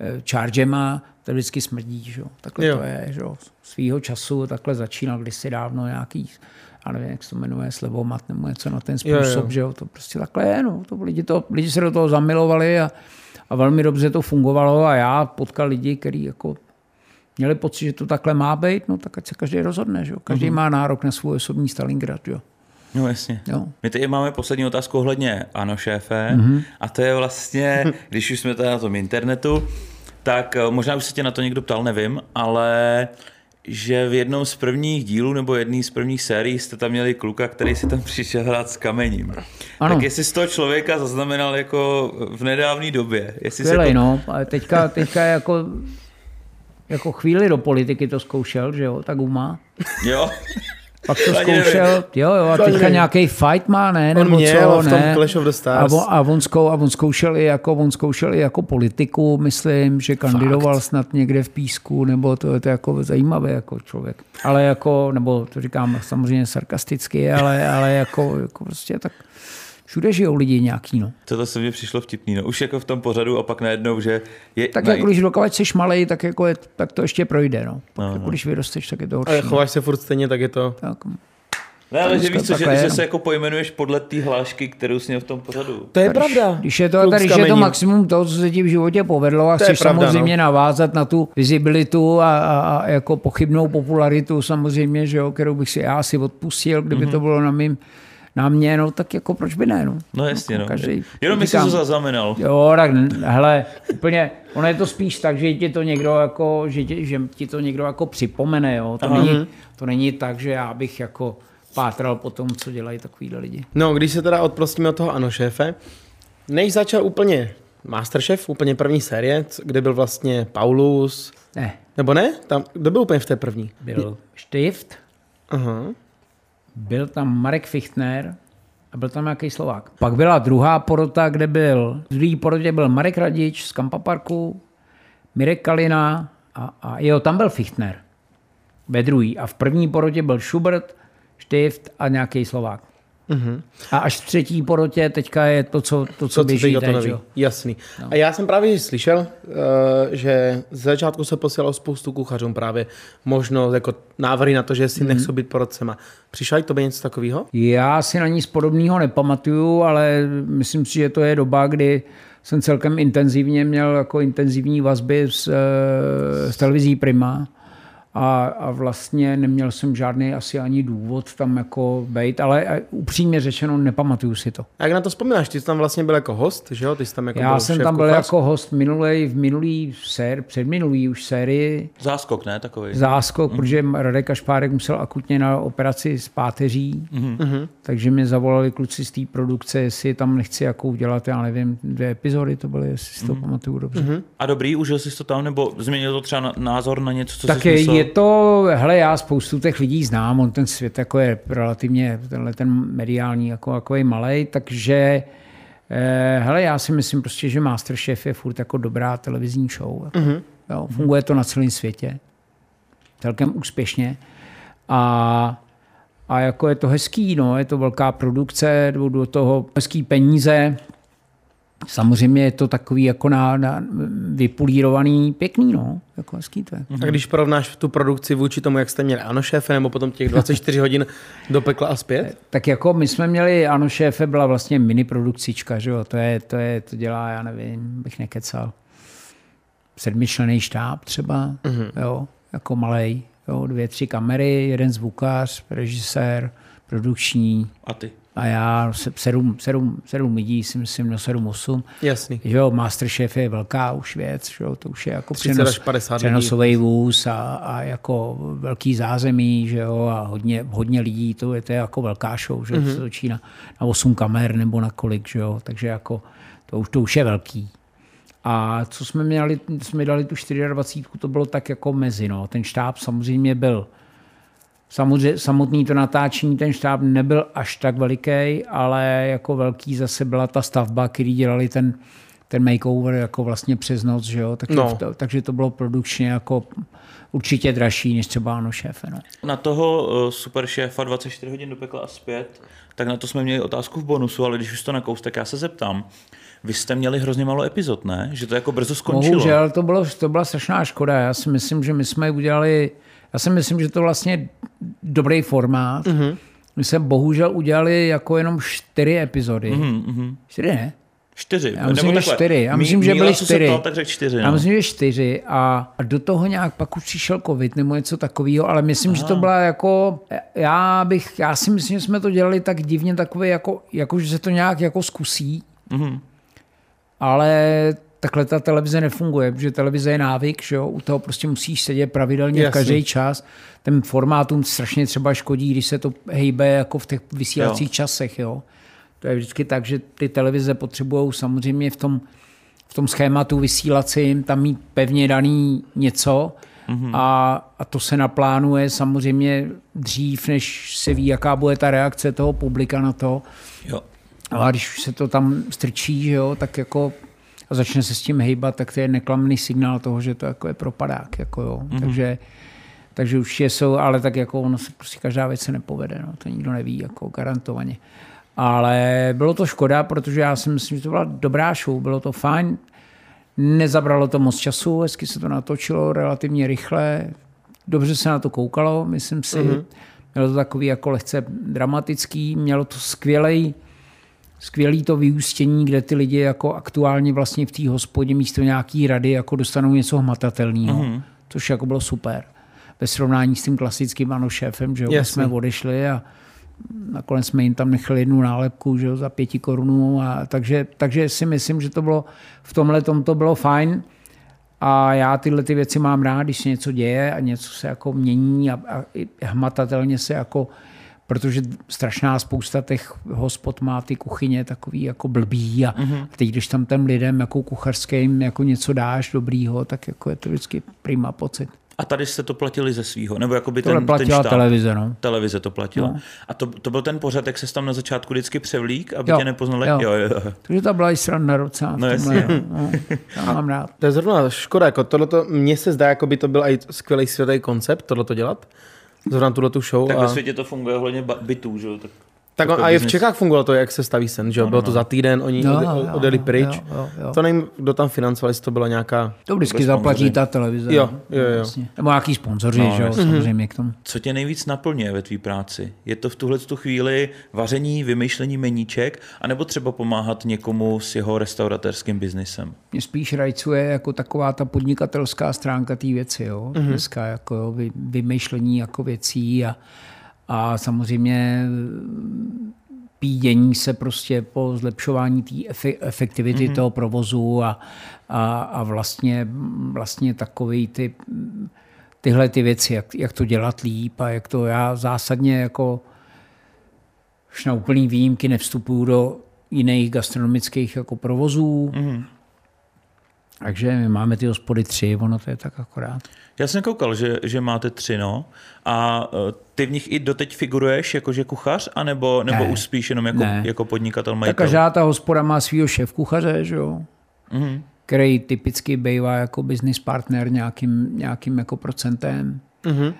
eh, chargema, to vždycky smrdí. Že? Takhle jo. to je. Že? Svýho času takhle začínal kdysi dávno nějaký a nevím, jak se to jmenuje, slevomat nebo něco na ten způsob, jo, jo. že jo, to prostě takhle je, no. to, lidi, to, lidi se do toho zamilovali a, a velmi dobře to fungovalo a já potkal lidi, kteří jako měli pocit, že to takhle má být, no tak ať se každý rozhodne, že jo. Každý mm-hmm. má nárok na svůj osobní Stalingrad, jo. No jasně. Jo. My teď máme poslední otázku ohledně Ano šéfe mm-hmm. a to je vlastně, když už jsme tady na tom internetu, tak eh, možná už se tě na to někdo ptal, nevím, ale že v jednom z prvních dílů nebo jedný z prvních sérií jste tam měli kluka, který si tam přišel hrát s kamením. Ano. Tak jestli z toho člověka zaznamenal jako v nedávné době. Jestli Skvělej, jako... no. Ale teďka, teďka jako, jako chvíli do politiky to zkoušel, že jo, tak umá. Jo. Pak to zkoušel, jo, jo, a teďka nějaký fight má, ne, nebo on měl co, v tom ne. Clash of the Stars. A on, a on, zkou, a on zkoušel i jako, on zkoušel i jako politiku, myslím, že kandidoval Fakt. snad někde v Písku, nebo to, to je jako zajímavé jako člověk. Ale jako, nebo to říkám samozřejmě sarkasticky, ale, ale jako, jako prostě tak všude žijou lidi nějaký. No. To se mi přišlo vtipný. No. Už jako v tom pořadu a pak najednou, že je... Tak jako když dokávat jsi malej, tak, jako je, tak to ještě projde. No. Pak, jako, když vyrosteš, tak je to horší. A chováš se furt stejně, tak je to... Tak. Ne, ale že víš co, že, že, se jako pojmenuješ podle té hlášky, kterou jsi měl v tom pořadu. To je když, pravda. Když je to, tady, je to maximum toho, co se ti v životě povedlo a to chceš pravda, samozřejmě no. navázat na tu vizibilitu a, a, a, jako pochybnou popularitu samozřejmě, že jo, kterou bych si já si odpustil, kdyby mm-hmm. to bylo na mým na mě, no tak jako proč by ne, no. No jasně, jako, no. Každý, Jenom mi to zaznamenal. Jo, tak hele, úplně, ono je to spíš tak, že ti to někdo jako, že, tě, že ti to někdo jako připomene, jo. To, není, to není tak, že já bych jako pátral po tom, co dělají takovýhle lidi. No, když se teda odprostíme od toho ano šéfe, než začal úplně Masterchef, úplně první série, kde byl vlastně Paulus. Ne. Nebo ne? Tam, kdo byl úplně v té první? Byl Štift. Aha byl tam Marek Fichtner a byl tam nějaký Slovák. Pak byla druhá porota, kde byl, v druhé porotě byl Marek Radič z Kampa Parku, Mirek Kalina a, a jo, tam byl Fichtner ve druhý. A v první porotě byl Schubert, Štift a nějaký Slovák. Uh-huh. A až v třetí porotě teďka je to, co, to, co to, běží teď, to Jasný. No. A já jsem právě slyšel, uh, že z začátku se posílalo spoustu kuchařům právě možnost, jako návrhy na to, že si uh-huh. nechcou být porodcema. Přišla i to by něco takového? Já si na nic podobného nepamatuju, ale myslím si, že to je doba, kdy jsem celkem intenzivně měl jako intenzivní vazby s, eh, s televizí Prima a, a vlastně neměl jsem žádný asi ani důvod tam jako být, ale upřímně řečeno nepamatuju si to. A jak na to vzpomínáš? Ty jsi tam vlastně byl jako host, že jo? Ty jsi tam jako Já byl jsem tam byl kuchař? jako host minulý, v minulý sér, předminulý už sérii. Záskok, ne? Takový. Záskok, mm-hmm. protože Radek Kašpárek musel akutně na operaci s páteří, mm-hmm. takže mě zavolali kluci z té produkce, jestli tam nechci jako udělat, já nevím, dvě epizody to byly, jestli si to mm-hmm. pamatuju dobře. Mm-hmm. A dobrý, užil jsi to tam, nebo změnil to třeba názor na něco, co tak jsi myslel? Je to, hele, já spoustu těch lidí znám, on ten svět jako je relativně, tenhle ten mediální jako, jako je malý, takže eh, hele, já si myslím prostě, že Masterchef je furt jako dobrá televizní show. Jako, mm-hmm. jo, funguje to na celém světě. Celkem úspěšně. A, a jako je to hezký, no, je to velká produkce, do toho hezký peníze, Samozřejmě je to takový jako na, na vypulírovaný, pěkný, no. Jako hezký to je. A když porovnáš tu produkci vůči tomu, jak jste měli Ano šéfe, nebo potom těch 24 hodin do pekla a zpět? Tak jako my jsme měli Ano šéfe, byla vlastně mini produkcička, že jo? To, je, to, je, to dělá, já nevím, bych nekecal. Sedmičlený štáb třeba, uh-huh. jo. jako malej. Jo, dvě, tři kamery, jeden zvukář, režisér, produkční A ty? A já se- sedm, sedm, sedm lidí, si myslím, no sedm, osm. Jasný. Že jo, Masterchef je velká už věc, že jo, to už je jako 30 až 50 lidí. přenosový vůz a, a, jako velký zázemí, že jo, a hodně, hodně lidí, to je, to je jako velká show, že Mhm. mm-hmm. se točí na, na 8 kamer nebo na kolik, že jo, takže jako to už, to už je velký. A co jsme měli, jsme dali tu 24, to bylo tak jako mezi, no. Ten štáb samozřejmě byl Samozřejmě samotný to natáčení, ten štáb nebyl až tak veliký, ale jako velký zase byla ta stavba, který dělali ten, ten makeover jako vlastně přes noc, že jo? Takže, No. to, takže to bylo produkčně jako určitě dražší než třeba Ano šéfe. No. Na toho uh, super šéfa 24 hodin do pekla a zpět, tak na to jsme měli otázku v bonusu, ale když už to nakous, tak já se zeptám. Vy jste měli hrozně málo epizod, ne? Že to jako brzo skončilo. Bohužel to, bylo, to byla strašná škoda. Já si myslím, že my jsme udělali, já si myslím, že to vlastně dobrý formát. Mhm. Mm-hmm. My jsme bohužel udělali jako jenom čtyři epizody. Mm-hmm. Mhm. Čtyři ne? Čtyři. Já myslím, že čtyři. Já myslím, Mí- že byly čtyři. Ptal, tak čtyři. Já No. myslím, že čtyři a, a do toho nějak pak už přišel covid nebo něco takového, ale myslím, Aha. že to byla jako, já bych, já si myslím, že jsme to dělali tak divně takové jako, jako že se to nějak jako zkusí, Mhm. ale takhle ta televize nefunguje, protože televize je návyk, že jo? u toho prostě musíš sedět pravidelně v Jasně. každý čas. Ten formátům strašně třeba škodí, když se to hejbe jako v těch vysílacích Jo. časech. Jo? To je vždycky tak, že ty televize potřebují samozřejmě v tom, v tom schématu vysílacím tam mít pevně daný něco mm-hmm. a, a to se naplánuje samozřejmě dřív, než se ví, jaká bude ta reakce toho publika na to. Jo. No a když se to tam strčí, že jo, tak jako a začne se s tím hejbat, tak to je neklamný signál toho, že to jako je propadák. Jako jo. Mm-hmm. Takže, takže už je jsou, ale tak jako ono se prostě každá věc se nepovede, no, to nikdo neví, jako garantovaně. Ale bylo to škoda, protože já si myslím, že to byla dobrá show, bylo to fajn. Nezabralo to moc času, hezky se to natočilo relativně rychle, dobře se na to koukalo, myslím si. Mm-hmm. Mělo to takový jako lehce dramatický, mělo to skvělej, skvělý to vyústění, kde ty lidi jako aktuálně vlastně v té hospodě místo nějaký rady jako dostanou něco hmatatelného, mm-hmm. což jako bylo super. Ve srovnání s tím klasickým ano šéfem, že jo, jsme odešli a nakonec jsme jim tam nechali jednu nálepku, že jo, za pěti korunů. A takže, takže si myslím, že to bylo v tomhle tom to bylo fajn. A já tyhle ty věci mám rád, když se něco děje a něco se jako mění a, a hmatatelně se jako protože strašná spousta těch hospod má ty kuchyně takový jako blbý a mm-hmm. teď, když tam těm lidem jako kuchařským jako něco dáš dobrýho, tak jako je to vždycky prima pocit. A tady jste to platili ze svýho, nebo jako by Tohle ten, ten platila štáb. televize, no. Televize to platila. No. A to, to byl ten pořad, jak se tam na začátku vždycky převlík, aby Jo, tě nepoznali? jo. jo, jo. Takže to byla i sranda docela. No tomhle, jasně. no. Já mám rád. To je zrovna škoda, jako tohleto, mně se zdá, jako by to byl i skvělý světový koncept, tohleto dělat. Zrovna tuhle tu show. Tak a... ve světě to funguje ba- bytů, že jo? Tak, Tak on, jako a i v. Čechách fungovalo to, jak se staví sen, že jo? Bylo to za týden, oni No, ode, jo, odjeli pryč. jo, jo, jo. To nevím, kdo tam financoval, jestli to byla nějaká... To vždycky zaplatí ta televize. Jo, no. jo, jo. Vlastně. Nebo nějaký sponzoři, No, no, že jo, jasně. samozřejmě k tomu. Co tě nejvíc naplňuje ve tvý práci? Je to v tuhle tu chvíli vaření, vymýšlení meníček, anebo třeba pomáhat někomu s jeho restauratérským biznisem? Mě spíš rajcuje jako taková ta podnikatelská stránka té věci, jo. Mm-hmm. Dneska jako jo, vy, vymýšlení jako věcí a, a samozřejmě pídění se prostě po zlepšování té efe, efektivity mm-hmm. toho provozu a, a, a vlastně, vlastně takový ty, tyhle ty věci, jak, jak to dělat líp a jak to já zásadně jako už na úplný výjimky nevstupuju do jiných gastronomických jako provozů. Mm-hmm. Takže my máme ty hospody tři, ono to je tak akorát. Já jsem koukal, že, že máte tři, no. A eh, ty v nich i doteď figuruješ jakože kuchař, anebo, nebo Ne. už spíš jenom jako, Ne. jako podnikatel, Tak majitel? každá ta hospoda má svého šéf kuchaře, že jo? Mhm. který typicky bývá jako business partner nějakým, nějakým jako procentem. Mhm.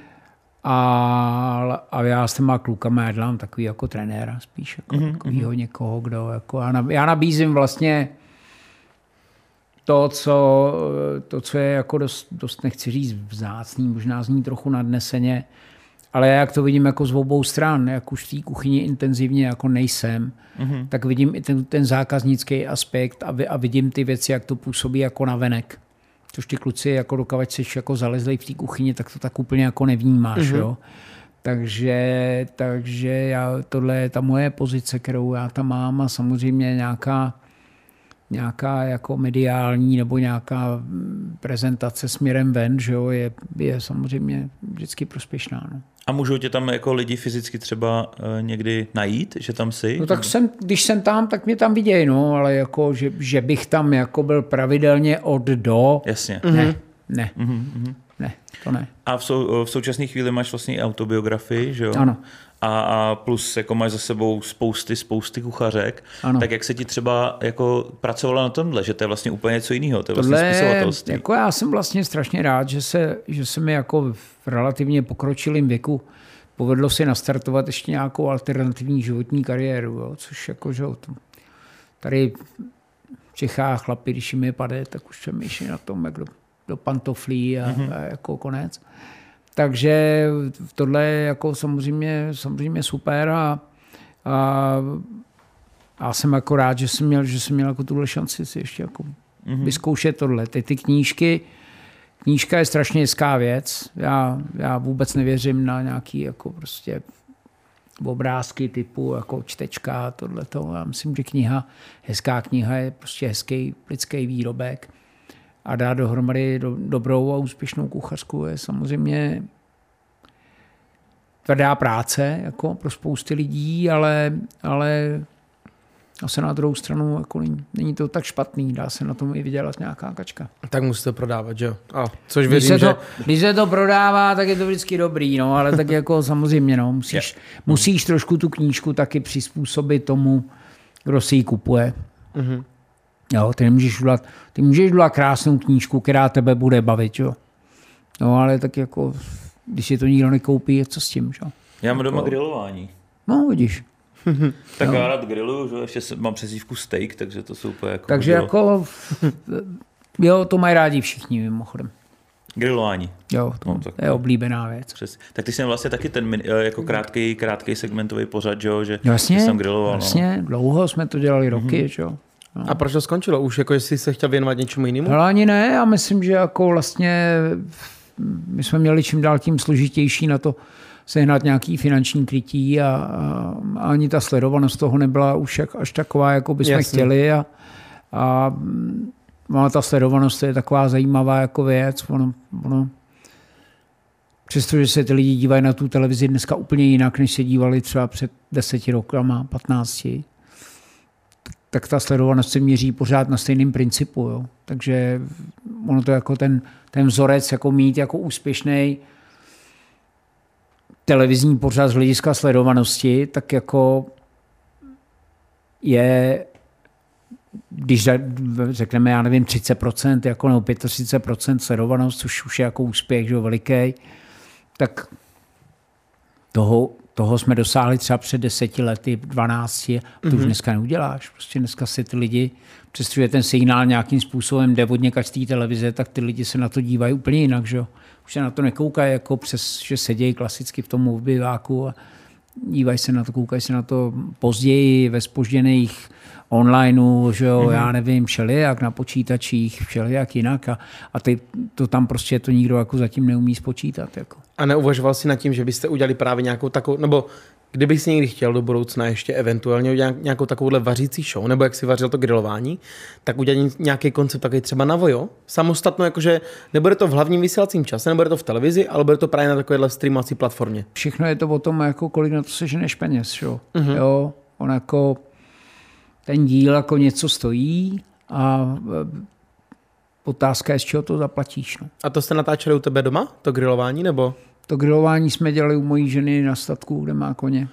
A, a já s těma klukama já dělám takový jako trenéra spíš, jako mm-hmm. takovýho někoho, kdo jako, já nabízím vlastně to, co, to, co je jako dost, dost, nechci říct vzácný, možná zní trochu nadneseně, ale já jak to vidím jako z obou stran, jak už v té kuchyni intenzivně jako nejsem, mm-hmm. tak vidím i ten, ten zákaznický aspekt a, a vidím ty věci, jak to působí jako navenek. Což ty kluci, jako dokavať jsi jako zalezli v té kuchyni, tak to tak úplně jako nevnímáš, mm-hmm. jo. Takže, takže já, tohle je ta moje pozice, kterou já tam mám a samozřejmě nějaká, nějaká jako mediální nebo nějaká prezentace směrem ven, že jo, je, je samozřejmě vždycky prospěšná. No. A můžou tě tam jako lidi fyzicky třeba uh, někdy najít, že tam jsi? No tak jsem, když jsem tam, tak mě tam vidějí, no, ale jako, že, že bych tam jako byl pravidelně od do. Jasně. Ne, mm-hmm. ne. Mm-hmm. Ne, to ne. A v, sou, v současné chvíli máš vlastně autobiografii, že jo? Ano. A, a plus jako máš za sebou spousty, spousty kuchařek. Ano. Tak jak se ti třeba jako pracovala na tomhle, že to je vlastně úplně něco jiného, to je Tohle, vlastně spisovatelství. Jako já jsem vlastně strašně rád, že se, že se mi jako v relativně pokročilém věku povedlo si nastartovat ještě nějakou alternativní životní kariéru, jo, což jako, že tady v Čechách chlapi, když jim je pade, tak už přemýšlí na tom, jak do, do pantoflí a, a jako konec. Takže tohle je jako samozřejmě, samozřejmě super a, a já jsem jako rád, že jsem měl, že jsem měl jako tuhle šanci si ještě jako mm-hmm. vyzkoušet tohle. Ty, ty knížky, knížka je strašně hezká věc. Já, já vůbec nevěřím na nějaký jako prostě obrázky typu jako čtečka, tohleto. Já myslím, že kniha, hezká kniha je prostě hezký lidský výrobek. A dát dohromady do, dobrou a úspěšnou kuchařku je samozřejmě tvrdá práce jako pro spousty lidí, ale, ale zase na druhou stranu jako není, není to tak špatný, dá se na tom i vydělat nějaká kačka. Tak musíte prodávat, že jo? A což Když věřím, se, že... to, když se to prodává, tak je to vždycky dobrý, no, ale tak jako samozřejmě, no, musíš, musíš trošku tu knížku taky přizpůsobit tomu, kdo si ji kupuje. Mhm. Jo, ty nemůžeš udělat, ty můžeš udělat krásnou knížku, která tebe bude bavit, jo. No, ale tak jako, když si to nikdo nekoupí, co s tím, jo. Já mám doma grilování. No, vidíš. Tak já rád grilluju, že? ještě jsem- mám přezdívku steak, takže to jsou úplně jako... Takže grill- jako, jo, to mají rádi všichni, mimochodem. Grilování. Jo, to No, tak je oblíbená věc. Přes. Tak ty jsi měl vlastně taky ten eh, jako krátký, krátký segmentový pořad, že jo? Že No, Jasně, ty jsi tam griloval. jasně, dlouho jsme to dělali roky, mm-hmm. jo. A proč to skončilo? Už jako jestli se chtěl věnovat něčemu jinému? Hele, ani ne, já myslím, že jako vlastně my jsme měli čím dál tím složitější na to sehnat nějaký finanční krytí a, a, a ani ta sledovanost toho nebyla už jak, až taková, jako bychom Jasně. chtěli a, a no, ta sledovanost je taková zajímavá jako věc, ono, ono Přestože se ty lidi dívají na tu televizi dneska úplně jinak, než se dívali třeba před deseti rokama, 15, tak ta sledovanost se měří pořád na stejném principu. Jo. Takže ono to jako ten, ten vzorec jako mít jako úspěšný televizní pořad z hlediska sledovanosti, tak jako je, když řekneme, já nevím, 30% jako, nebo 35% sledovanost, což už je jako úspěch, že veliký, tak toho, toho jsme dosáhli třeba před deseti lety, 12, a to mm-hmm. už dneska neuděláš. Prostě dneska se ty lidi, přestože ten signál nějakým způsobem jde od někač z té televize, tak ty lidi se na to dívají úplně jinak, že. Už se na to nekoukají jako přes, že sedějí klasicky v tom obyváku a dívají se na to, koukají se na to později ve spožděných onlineu, že jo, mm-hmm. já nevím, všelijak na počítačích, všelijak jinak a, a ty, to tam prostě to nikdo jako zatím neumí spočítat. Jako. A neuvažoval si nad tím, že byste udělali právě nějakou takovou, nebo kdybych si někdy chtěl do budoucna ještě eventuálně udělat nějakou takovouhle vařící show, nebo jak si vařil to grilování, tak udělat nějaký koncept takový třeba na vojo, samostatno, jakože nebude to v hlavním vysílacím čase, nebude to v televizi, ale bude to právě na takovéhle streamovací platformě. Všechno je to o tom, jako kolik na to seženeš peněz. Jo? Mm-hmm. jo, on jako ten díl jako něco stojí a e, otázka je, z čeho to zaplatíš. No. A to jste natáčeli u tebe doma, to grilování, nebo? To grilování jsme dělali u mojí ženy na statku, kde má koně.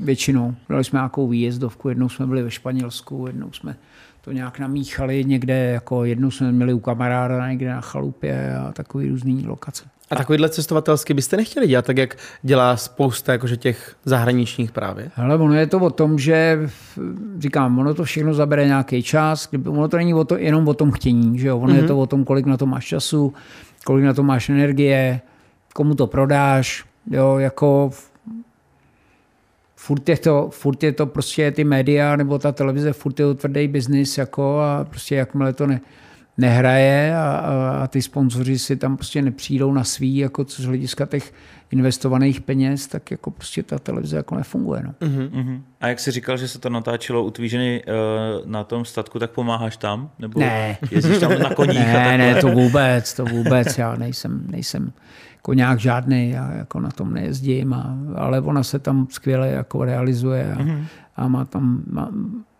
Většinou. Dali jsme nějakou výjezdovku, jednou jsme byli ve Španělsku, jednou jsme to nějak namíchali někde, jako jednou jsme měli u kamaráda někde na chalupě a takový různý lokace. A takovýhle cestovatelský byste nechtěli dělat, tak jak dělá spousta jakože těch zahraničních právě? Ale ono je to o tom, že říkám, ono to všechno zabere nějaký čas, ono to není o to, jenom o tom chtění, že jo? ono mm-hmm. je to o tom, kolik na to máš času, kolik na to máš energie, komu to prodáš, jo, jako furt je to, furt je to prostě ty média nebo ta televize, furt je to tvrdý biznis, jako a prostě jakmile to ne, nehraje a, a, a ty sponzoři si tam prostě nepřijdou na svý, jako co z hlediska těch investovaných peněz, tak jako prostě ta televize jako nefunguje. No. Mm-hmm. A jak jsi říkal, že se to natáčelo u Tvíženy uh, na tom statku, tak pomáháš tam? Nebo Ne. jezdíš tam na koních? a Ne, ne, to vůbec, to vůbec, já nejsem, nejsem jako nějak žádný, já jako na tom nejezdím, a, ale ona se tam skvěle jako realizuje a, mm-hmm. a má tam, má,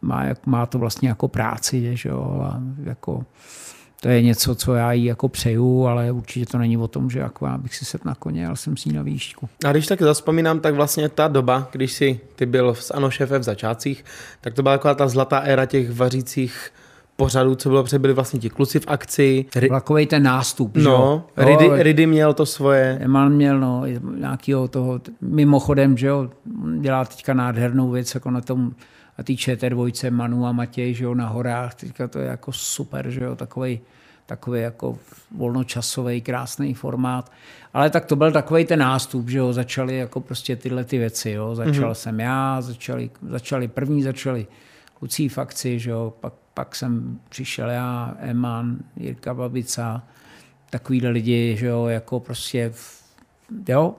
má, má to vlastně jako práci, že jo, a jako to je něco, co já jí jako přeju, ale určitě to není o tom, že jako já bych si set na koně, ale jsem s ní na výšku. A když tak zaspomínám, tak vlastně ta doba, když si ty byl s Ano šéfe v začátcích, tak to byla taková ta zlatá éra těch vařících pořadů, co bylo před, byli vlastně ti kluci v akci. Ry- Takový ten nástup, že jo. no, Ridy, Ridy měl to svoje. Eman měl no, nějakého toho, mimochodem, že jo, dělá teďka nádhernou věc, jako na tom, na té ČT2, Manu a Matěj, že jo, na horách, teďka to je jako super, že jo, takový takový jako volnočasový, krásný formát. Ale tak to byl takový ten nástup, že jo, začaly jako prostě tyhle ty věci, jo. Začal mm-hmm. jsem já, začali, začali první, začali kluci v akci, že jo, pak, pak jsem přišel já, Eman, Jirka Babica, takovýhle lidi, že jo, jako prostě, jo,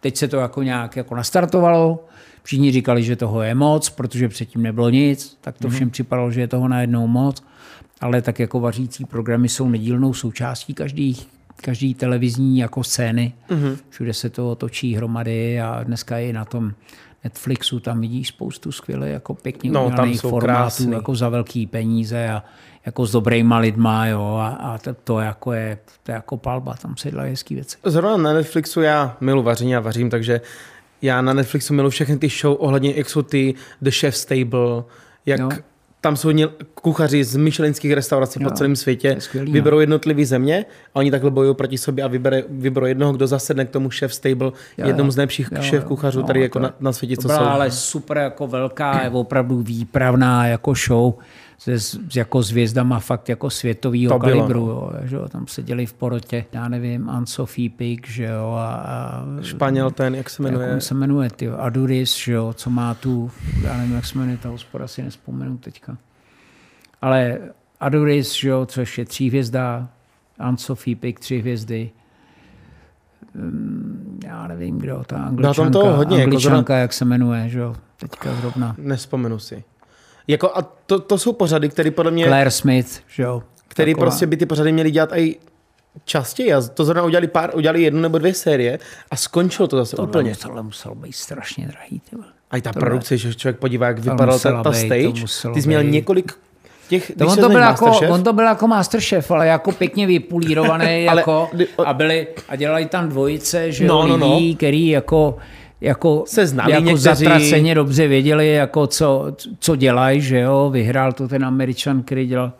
teď se to jako nějak jako nastartovalo, všichni říkali, že toho je moc, protože předtím nebylo nic, tak to všem připadalo, že je toho najednou moc, ale tak jako vařící programy jsou nedílnou součástí každý, každý televizní jako scény. Mm-hmm. Všude se to točí hromady a dneska i na tom Netflixu tam vidíš spoustu skvěle jako pěkně No, tam jsou formátů, krásný. jako za velký peníze a jako s dobrýma lidma, jo, a, a to, to, jako je, to je jako palba, tam se dělají hezký věci. Zrovna na Netflixu já milu vaření a vařím, takže já na Netflixu milu všechny ty show ohledně, jak jsou ty The Chef's Table, jak Jo. Tam jsou kuchaři z myšelinských restaurací po Jo, celém to světě, je skvělý, no. vyberou jednotlivé země a oni takhle bojují proti sobě a vybere, vyberou jednoho, kdo zasedne k tomu Chef's Table, Jo, jednomu jo. z nejlepších Jo, šéf jo. kuchařů No, tady jako to- na, na světě, To co byla jsou. ale super jako velká, je opravdu výpravná jako show se, s, s jako zvězdama fakt jako světového To bylo, kalibru. Jo, že jo, tam seděli v porotě, já nevím, Anne-Sophie Pic, že jo, a, a Španěl ten, jak se jak jmenuje, on se jmenuje, ty Aduris, že jo, co má tu, já nevím, jak se jmenuje ta hospoda, si nespomenu teďka. Ale Aduris, že jo, což je tří hvězda, Anne-Sophie Pic, tři hvězdy, Hm, já nevím, kdo, ta angličanka, toho hodně, jako angličanka jak se jmenuje, že jo, teďka zrovna. nespomenu si. Jako a to, to jsou pořady, které podle mě, Claire Smith, že jo. který taková. prostě by ty pořady měly dělat i častěji. A to zrovna udělali pár, udělali jednu nebo dvě série a skončilo to zase Tohle, úplně. tohle muselo být strašně drahý. A i ta Tohle- produkce, že člověk podívá, jak vypadala ta, ta být, stage. Ty jsi měl být. několik těch, To on, to byl jako, on to byl jako Masterchef, ale jako pěkně vypulírovaný Ale- jako, a, byli, a dělali tam dvojice, že No, no, no, lidí, no. který jako, jako, Se znali jako někteří. zatraceně dobře věděli, jako co, co dělají, že jo, vyhrál to ten Američan, který dělal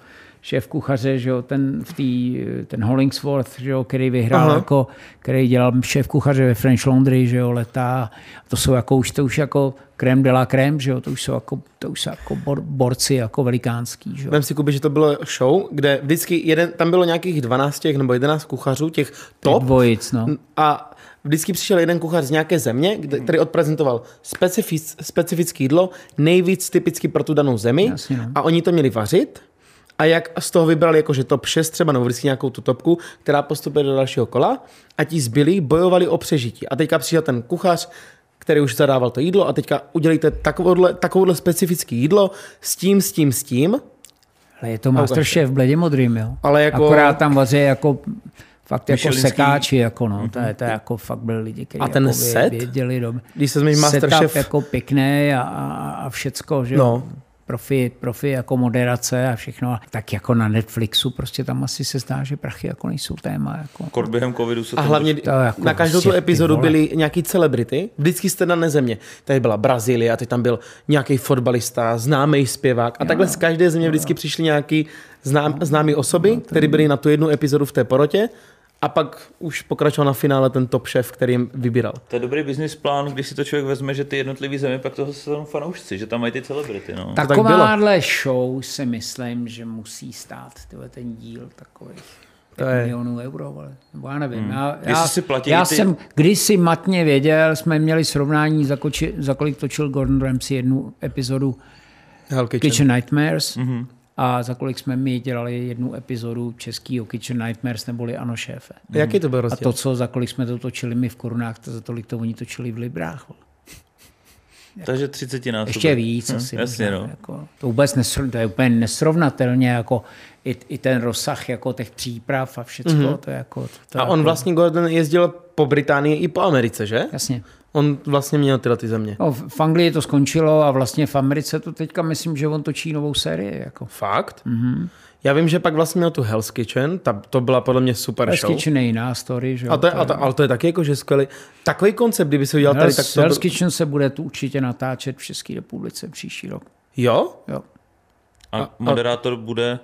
šéf kuchaře, že jo, ten, v tý, ten Hollingsworth, že jo, který vyhrál, Aha. jako, který dělal šéf kuchaře ve French Laundry, že jo, letá. To jsou jako už, to už jako crème de la crème, že jo, to už jsou jako, to už jsou jako bor, borci jako velikánský, že jo. Vem si, Kubi, že to bylo show, kde vždycky jeden, tam bylo nějakých 12 těch nebo 11 kuchařů, těch top, Dvojic, no. a vždycky přišel jeden kuchař z nějaké země, kde, který odprezentoval specific, specifické jídlo, nejvíc typicky pro tu danou zemi Jasně, no. a oni to měli vařit a jak z toho vybrali jakože top 6 třeba, nebo vždycky nějakou tu topku, která postupuje do dalšího kola a ti zbylí bojovali o přežití. A teďka přišel ten kuchař, který už zadával to jídlo a teďka udělejte takovouhle, takovouhle specifické jídlo s tím, s tím, s tím. Ale je to Masterchef bledě modrým, jo. Ale jako- Akorát tam vaří jako fakt jako Michelinský- sekáči, jako no. To je, to je jako fakt byli lidi, kteří A ten jako set? věděli dobře. Když se zmíní Setup Masterchef, jako pěkný a, a, a všecko, že No. no. Profi, profi jako moderace a všechno. Tak jako na Netflixu prostě tam asi se zdá, že prachy jako nejsou téma. Jako. Kor během covidu se A hlavně to jako na každou tu prostě, ty epizodu vole. byly nějaký celebrity, vždycky jste dané země. Tady byla Brazílie, teď tam byl nějaký fotbalista, známý zpěvák a takhle z každé země vždycky přišly nějaký znám, známé osoby, které byly na tu jednu epizodu v té porotě a pak už pokračoval na finále ten top šéf, který jim vybíral. To je dobrý business plán, když si to člověk vezme, že ty jednotlivý země pak toho jsou fanoušci, že tam mají ty celebrity. No. tak Takováhle show si myslím, že musí stát tyhle, ten díl takových To je- milionů euro. Ale. Nebo já nevím. Hmm. Já, já, si platí já ty- jsem kdysi matně věděl, jsme měli srovnání, za, koči, za kolik točil Gordon Ramsay jednu epizodu Hell Kitchen. Kitchen Nightmares. Mm-hmm. A za kolik jsme my dělali jednu epizodu českýho Kitchen Nightmares neboli Ano šéfe. Jaký to byl A rozdíl? to, co za kolik jsme to točili my v korunách, to za tolik to oni točili v librách. vole. Takže 30 násobek. Ještě víc asi. Hm, jasně, možná, no. Jako, to vůbec nesrov, to je úplně nesrovnatelně, jako i, i ten rozsah jako těch příprav a všecko, mm-hmm. to je jako... To A jako, on vlastně Gordon jezdil po Británii i po Americe, že? Jasně. On vlastně měl tyhle ty země. No, v Anglii to skončilo a vlastně v Americe to teďka myslím, že on točí novou sérii. Jako. Fakt? Mm-hmm. Já vím, že pak vlastně měl tu Hell's Kitchen, ta, to byla podle mě super Hell's show. Kitchen je jiná story, že jo? A to je, a to, ale to je taky jako, že skvělý. Takový koncept, kdyby se udělal tady, tak Hell's, to Hell's. Kitchen se bude tu určitě natáčet v České republice příští rok. Jo? Jo. A moderátor bude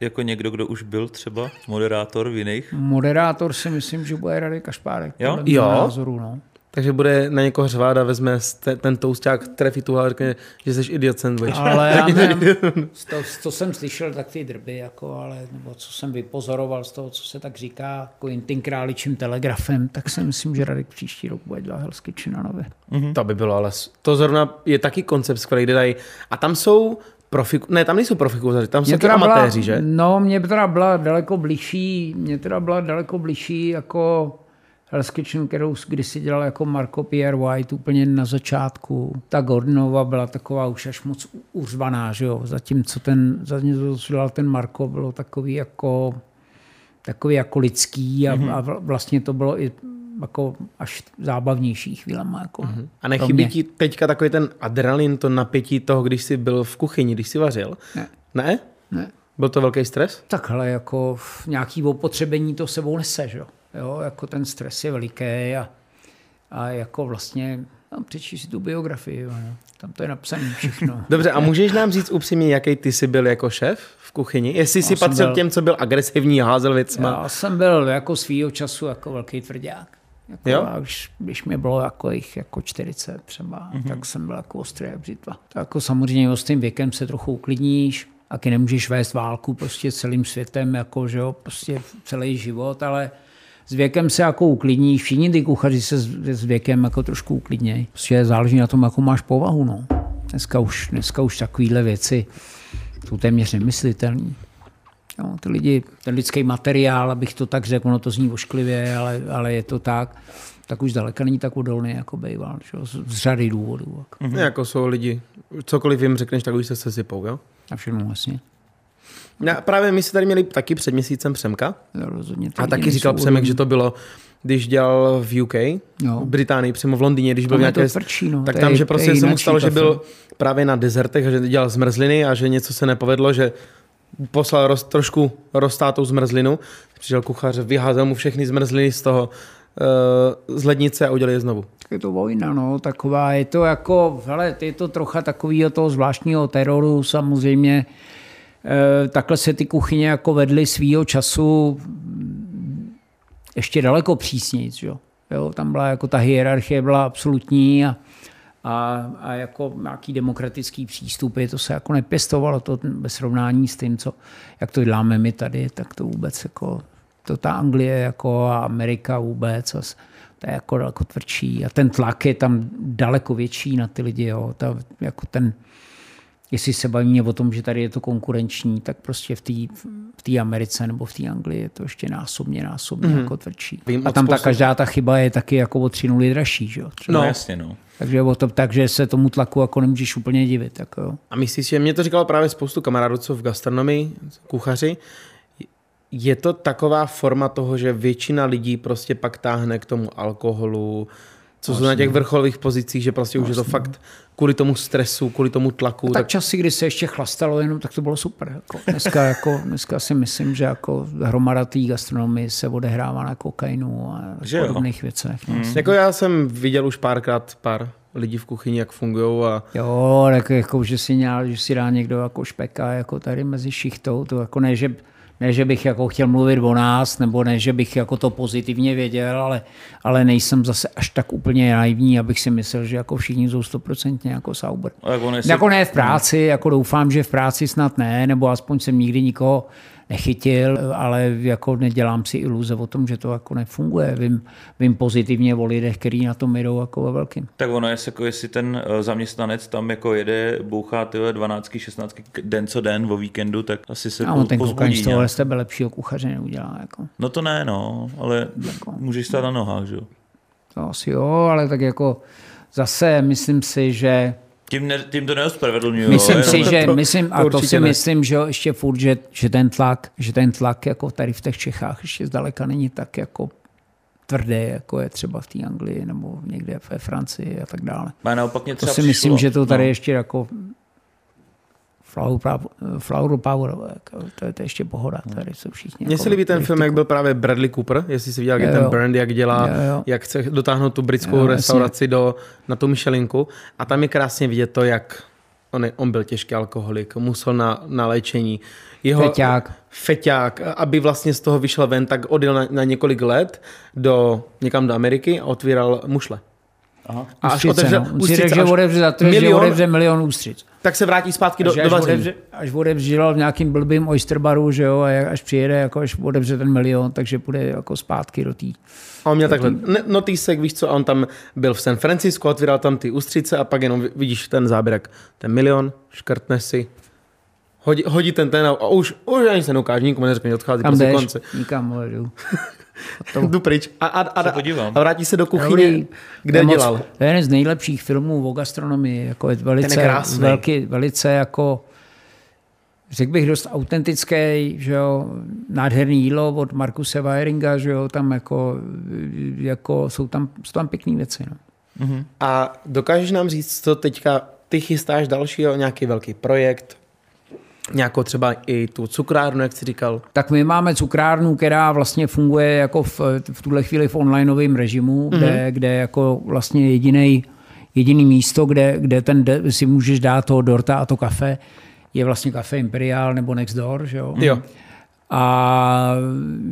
jako někdo, kdo už byl třeba moderátor v jiných? Moderátor si myslím, že bude Radek Kašpárek. Jo? Jo? Názoru, no. Takže bude na někoho řvát a vezme te- ten tousták, trefí tu a řekne, že jsi idiot sandwich. Ale já nevím, to, to, jsem slyšel tak ty drby, jako, ale, nebo co jsem vypozoroval z toho, co se tak říká, jako jen tím králičím telegrafem, tak si myslím, že Radek příští rok bude dělat Hell's Kitchen na nově. Mm-hmm. To by bylo, ale to zrovna je taky koncept skvělý, kde dají. A tam jsou profi, ne, tam nejsou profikuzaři, tam jsou taky teda byla- amatéři, že? No, mě teda byla daleko blížší, mě teda byla daleko blížší jako Hell's Kitchen, kterou kdysi dělal jako Marco Pierre White úplně na začátku. Ta Gordonova byla taková už až moc uřvaná, že jo. Zatímco ten, zatímco co dělal ten Marco, bylo takový jako takový jako lidský a, mm-hmm. a vl- vlastně to bylo i jako až zábavnější chvílema. Jako mm-hmm. A nechybí ti teďka takový ten adrenalin, to napětí toho, když jsi byl v kuchyni, když jsi vařil? Ne. Ne? Ne. Byl to velký stres? Takhle jako v nějaký opotřebení to sebou nese, že jo? Jo jako ten stres je veliký a, a jako vlastně, no, přečti si tu biografii, jo, no. tam to je napsané všechno. Dobře, a můžeš nám říct upřímně, jaký ty jsi byl jako šéf v kuchyni? Jestli jsi patřil byl- k těm, co byl agresivní a házel věcma? Já jsem byl jako svýho času jako velký tvrdák. Jako Jo? a už, když mi bylo jako jich jako 40 třeba, mm-hmm. tak jsem byl jako ostrý jak břitva. Tak jako samozřejmě s tím věkem se trochu uklidníš, taky nemůžeš vést válku prostě celým světem, jako, že jo, prostě celý život, ale s věkem se jako uklidníš, všichni ty kuchaři se s, věkem jako trošku uklidnějí. Prostě záleží na tom, jakou máš povahu, no. Dneska už, dneska už takovýhle věci jsou téměř nemyslitelné. Jo, ty lidi, ten lidský materiál, abych to tak řekl, ono to zní ošklivě, ale, ale je to tak, tak už zdaleka není tak odolný, jako býval, že jo, z, z řady důvodů. Jako. Mm-hmm. Jako jsou lidi, cokoliv jim řekneš, tak už se sesypou, jo? A všechno vlastně. No, právě my jsme tady měli taky před měsícem Přemka Jo, rozhodně a taky říkal Přemek, že to bylo, když dělal v UK, Jo. v Británii, přímo v Londýně, když byl nějaké... no, tak tam, že prostě se mu stalo, že byl právě na dezertech a že dělal zmrzliny a že něco se nepovedlo, že poslal roz, trošku roztátou zmrzlinu, přišel kuchař, vyházel mu všechny zmrzliny z toho uh, z lednice a udělal je znovu. Tak je to vojna, no, taková, je to jako, hele, je to trocha takového toho zvláštního teroru, samozřejmě. E, takhle se ty kuchyně jako vedly svýho času ještě daleko přísnějc, že jo. jo. Tam byla jako ta hierarchie byla absolutní a, a, a jako nějaký demokratický přístupy, to se jako nepěstovalo to ve srovnání s tím, co, jak to děláme my tady, tak to vůbec jako, to ta Anglie jako a Amerika vůbec, a to je jako daleko tvrdší a ten tlak je tam daleko větší na ty lidi, jo. Ta, jako ten, jestli se bavíme o tom, že tady je to konkurenční, tak prostě v té v té Americe nebo v té Anglii je to ještě násobně, násobně mm. jako tvrdší. Vím a tam ta každá ta chyba je taky jako o tři nuly dražší, že jo. No, No. jasně, no. Takže, o to, takže se tomu tlaku jako nemůžeš úplně divit. Jako, jo. A myslíš, že mě to říkalo právě spoustu kamarádů, co v gastronomii, kuchaři, je to taková forma toho, že většina lidí prostě pak táhne k tomu alkoholu, co jsou na těch vrcholových pozicích, že prostě už je to fakt kvůli tomu stresu, kvůli tomu tlaku. Tak časy, kdy se ještě chlastalo jenom, tak to bylo super. Jako. Dneska, jako, dneska si myslím, že jako hromada té gastronomie se odehrává na kokainu a Že jo? podobných věcech. Mm. Jako já jsem viděl už párkrát pár lidí v kuchyni, jak fungují a Jo, tak jako, že si, nějak, že si dá někdo jako špeka jako tady mezi šichtou, to jako ne, že, ne, že bych jako chtěl mluvit o nás, nebo ne, že bych jako to pozitivně věděl, ale, ale nejsem zase až tak úplně naivní, abych si myslel, že jako všichni jsou stoprocentně jako sauber. A jak on jestli... Jako ne v práci, jako doufám, že v práci snad ne, nebo aspoň jsem nikdy nikoho nechytil, ale jako nedělám si iluze o tom, že to jako nefunguje. Vím, vím pozitivně o lidech, kteří na tom jdou jako ve velkým. Tak ono je, jako jestli ten eh, zaměstnanec tam jako jede, bouchá ty 12, 16 den co den o víkendu, tak asi se A on ten kuchař z toho z tebe lepšího kuchaře neudělá. Jako. No to ne, no, ale jako. můžeš stát na nohách, že jo? To asi jo, ale tak jako zase myslím si, že tím, ne, tím to neospravedlňuju. Myslím si, že to, myslím, a to si ne. myslím, že ještě furt, že, že, ten tlak, že ten tlak jako tady v těch Čechách ještě zdaleka není tak jako tvrdé, jako je třeba v té Anglii nebo někde ve Francii a tak dále. A naopak to si přišlo, myslím, že to tady no. ještě jako Flower, flower Power, jako, to, je, to ještě pohoda, tady jsou všichni. Mně jako se líbí ten film, jak byl právě Bradley Cooper, jestli si viděl, jak je ten Brand, jak dělá, jo, jo. jak chce dotáhnout tu britskou jo, restauraci do, na tu Michelinku a tam je krásně vidět to, jak on, je, on byl těžký alkoholik, musel na, na léčení. Jeho, feťák. Feťák, aby vlastně z toho vyšel ven, tak odjel na, na několik let do, někam do Ameriky a otvíral mušle. Aha. A až otevře, no. ústřice, že otevře za to, milion, že otevře milion ústřic. Tak se vrátí zpátky do, do otevře, Až otevřel v nějakým blbým oyster baru, že jo, a až přijede, jako až otevře ten milion, takže půjde jako zpátky do té. A on měl takhle notýsek, víš co, a on tam byl v San Francisco, otvíral tam ty ústřice a pak jenom vidíš ten záběrek, ten milion, škrtne si, hodí, hodí ten ten a už, už ani se neukáže, nikomu neřekne, odchází Kam prostě konce. Nikam, to... Jdu pryč. A, a, a, a vrátí se do kuchyně, Dobrý. kde Nemoc, dělal. To je jeden z nejlepších filmů o gastronomii. Jako je velice, je velký, velice jako řekl bych dost autentický, že jo, nádherný jídlo od Markuse Weiringa, že jo, tam jako, jako jsou, tam, jsou tam pěkné věci. No. Uh-huh. A dokážeš nám říct, co teďka ty chystáš dalšího, nějaký velký projekt, nějakou třeba i tu cukrárnu, jak jsi říkal? Tak my máme cukrárnu, která vlastně funguje jako v, v tuhle chvíli v onlineovém režimu, mm-hmm. kde, kde jako vlastně jediný jediný místo, kde, kde ten de, si můžeš dát toho dorta a to kafe, je vlastně kafe Imperial nebo Next Door, že jo? jo. A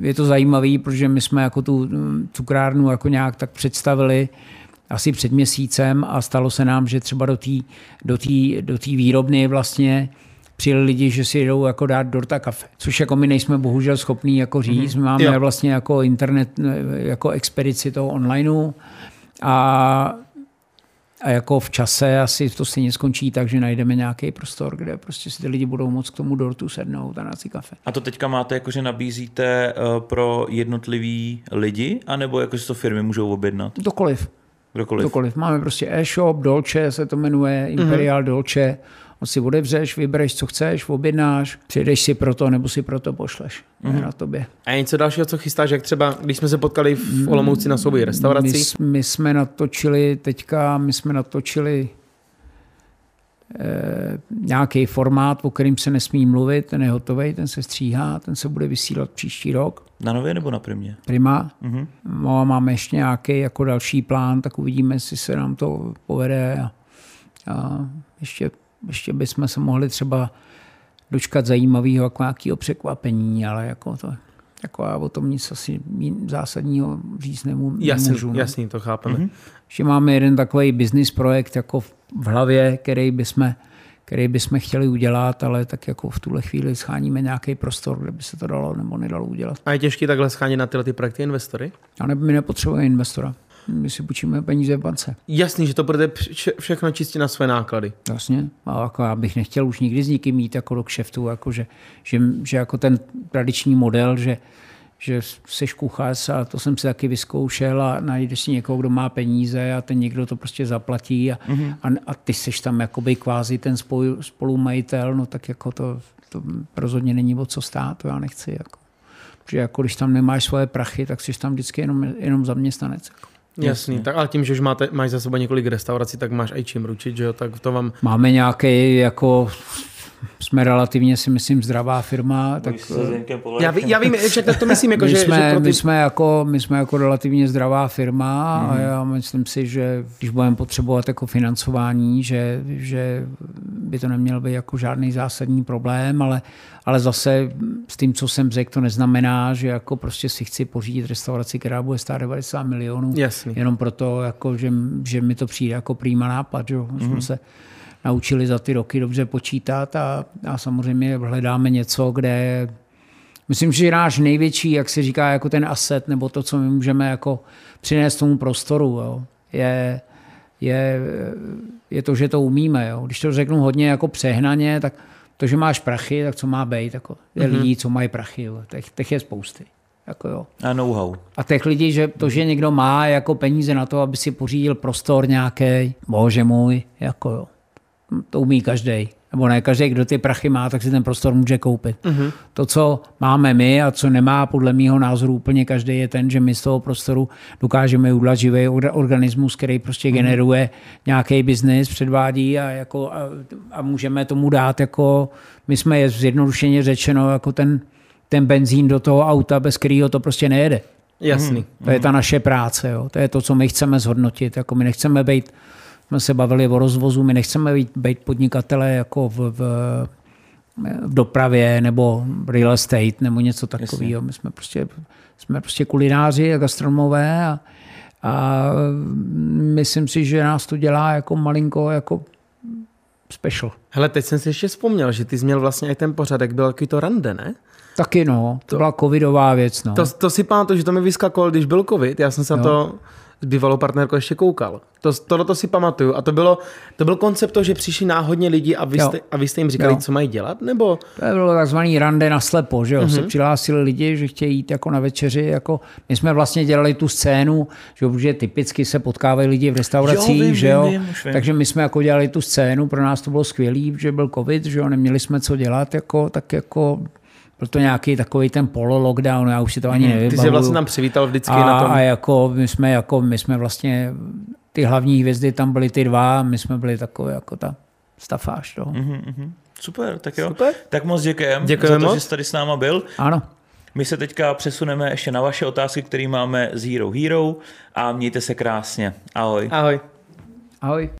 je to zajímavé, protože my jsme jako tu cukrárnu jako nějak tak představili asi před měsícem a stalo se nám, že třeba do té do tý, do tý výrobny vlastně přijeli lidi, že si jdou jako dát dorta kafe. Což jako my nejsme bohužel schopní jako říct. Mm-hmm. Máme jo. vlastně jako internet, jako expedici toho onlineu a a jako v čase asi to stejně skončí tak, že najdeme nějaký prostor, kde prostě si ty lidi budou moct k tomu dortu sednout a dát si kafe. A to teďka máte, jako že nabízíte eh, pro jednotlivý lidi, anebo jako to firmy můžou objednat? Dokoliv. Dokoliv. Dokoliv. Máme prostě e-shop, Dolce se to jmenuje, Imperial mm-hmm. Dolce on si odevřeš, vybereš, co chceš, objednáš, přijdeš si pro to, nebo si pro to pošleš. Mm-hmm. na tobě. A něco dalšího, co chystáš, jak třeba, když jsme se potkali v Olomouci na souboji restaurací? My, my jsme natočili teďka, my jsme natočili e, nějaký formát, o kterým se nesmí mluvit, ten je hotový, ten se stříhá, ten se bude vysílat příští rok. Na nově nebo na primě? Prima. Mm-hmm. No, máme ještě nějaký jako další plán, tak uvidíme, jestli se nám to povede. A, a ještě ještě bychom se mohli třeba dočkat zajímavého jako nějakého překvapení, ale jako to, jako já o tom nic asi zásadního říct nemůžu. Jasný, nemůžu, no. jasný to chápeme. Mm-hmm. Ještě máme jeden takový business projekt jako v hlavě, který bychom, který bychom chtěli udělat, ale tak jako v tuhle chvíli scháníme nějaký prostor, kde by se to dalo nebo nedalo udělat. A je těžké takhle schánit na tyhle ty projekty investory? A ne, my nepotřebujeme investora my si půjčíme peníze v bance. Jasný, že to bude všechno čistě na své náklady. Jasně, a jako já bych nechtěl už nikdy s nikým mít jako do kšeftu, jako že, že, že, jako ten tradiční model, že, že seš kuchař a to jsem si taky vyzkoušel a najdeš si někoho, kdo má peníze a ten někdo to prostě zaplatí a, mm-hmm. a, a ty seš tam jakoby kvázi ten spolu, spolumajitel, no tak jako to, to rozhodně není o co stát, to já nechci. Jako. Protože jako když tam nemáš svoje prachy, tak jsi tam vždycky jenom, jenom zaměstnanec. Jako. Jasný, tak ale tím, že už máte, máš za sebou několik restaurací, tak máš i čím ručit, že jo, tak to vám... Máme nějaký jako jsme relativně si myslím zdravá firma. Tak, já, ví, já vím, však to myslím, jako, my že, jsme, že ty... my, jsme jako, my jsme jako relativně zdravá firma mm. a mhm. já myslím si, že když budeme potřebovat jako financování, že, že by to neměl být jako žádný zásadní problém, ale, ale zase s tím, co jsem řekl, to neznamená, že jako prostě si chci pořídit restauraci, která bude stát 90 milionů. Jasný. Jenom proto, jako, že, že mi to přijde jako prýma nápad. Že? Mm. Jsme se naučili za ty roky dobře počítat a, a samozřejmě hledáme něco, kde Myslím, že náš největší, jak se říká, jako ten asset, nebo to, co my můžeme jako přinést tomu prostoru, jo, je, je, je to, že to umíme. Jo. Když to řeknu hodně jako přehnaně, tak to, že máš prachy, tak co má být? Jako, je mm-hmm. lidí, co mají prachy. Jo. Těch, těch je spousty. Jako jo. A know-how. A těch lidí, že to, že někdo má jako peníze na to, aby si pořídil prostor nějaký, bože můj, jako jo. To umí každý. Nebo ne každý, kdo ty prachy má, tak si ten prostor může koupit. Mm-hmm. To, co máme my a co nemá podle mého názoru úplně každý, je ten, že my z toho prostoru dokážeme udělat živý organismus, který prostě mm-hmm. generuje nějaký biznis, předvádí a, jako, a, a můžeme tomu dát jako, my jsme je zjednodušeně řečeno jako ten ten benzín do toho auta, bez kterého to prostě nejede. Jasný. Mm. To je ta naše práce, jo. to je to, co my chceme zhodnotit. Jako my nechceme být, jsme se bavili o rozvozu, my nechceme být, být podnikatele jako v, v, v dopravě nebo real estate nebo něco takového. My jsme prostě, jsme prostě kulináři a gastronomové a, a myslím si, že nás to dělá jako malinko jako special. Hele, teď jsem si ještě vzpomněl, že ty jsi měl vlastně i ten pořadek, byl takový to rande, ne? Taky no, to, to byla covidová věc. No. To, to si pamatuju, že to mi vyskakovalo, když byl covid, já jsem se jo. na to s bývalou partnerkou ještě koukal. To, tohle to si pamatuju. A to, bylo, to byl koncept toho, že přišli náhodně lidi a vy, jste, a vy jste jim říkali, jo. co mají dělat? Nebo? To bylo takzvaný rande na slepo, že jo? Mm-hmm. Se přihlásili lidi, že chtějí jít jako na večeři. Jako... My jsme vlastně dělali tu scénu, že jo, protože typicky se potkávají lidi v restauracích, jo, vím, že jo? Vím, vím. Takže my jsme jako dělali tu scénu, pro nás to bylo skvělé, že byl covid, že jo, neměli jsme co dělat, jako, tak jako byl to nějaký takový ten polo-lockdown, já už si to ani nevím. Ty jsi vlastně tam přivítal vždycky a, na tom. A jako my jsme, jako my jsme vlastně, ty hlavní hvězdy tam byly ty dva, my jsme byli takové jako ta stafáž. No. Mm-hmm. Super, tak jo. Super. Tak moc děkujem Děkujeme za to, moc. že jsi tady s náma byl. Ano. My se teďka přesuneme ještě na vaše otázky, které máme z Hero Hero a mějte se krásně. Ahoj. Ahoj. Ahoj.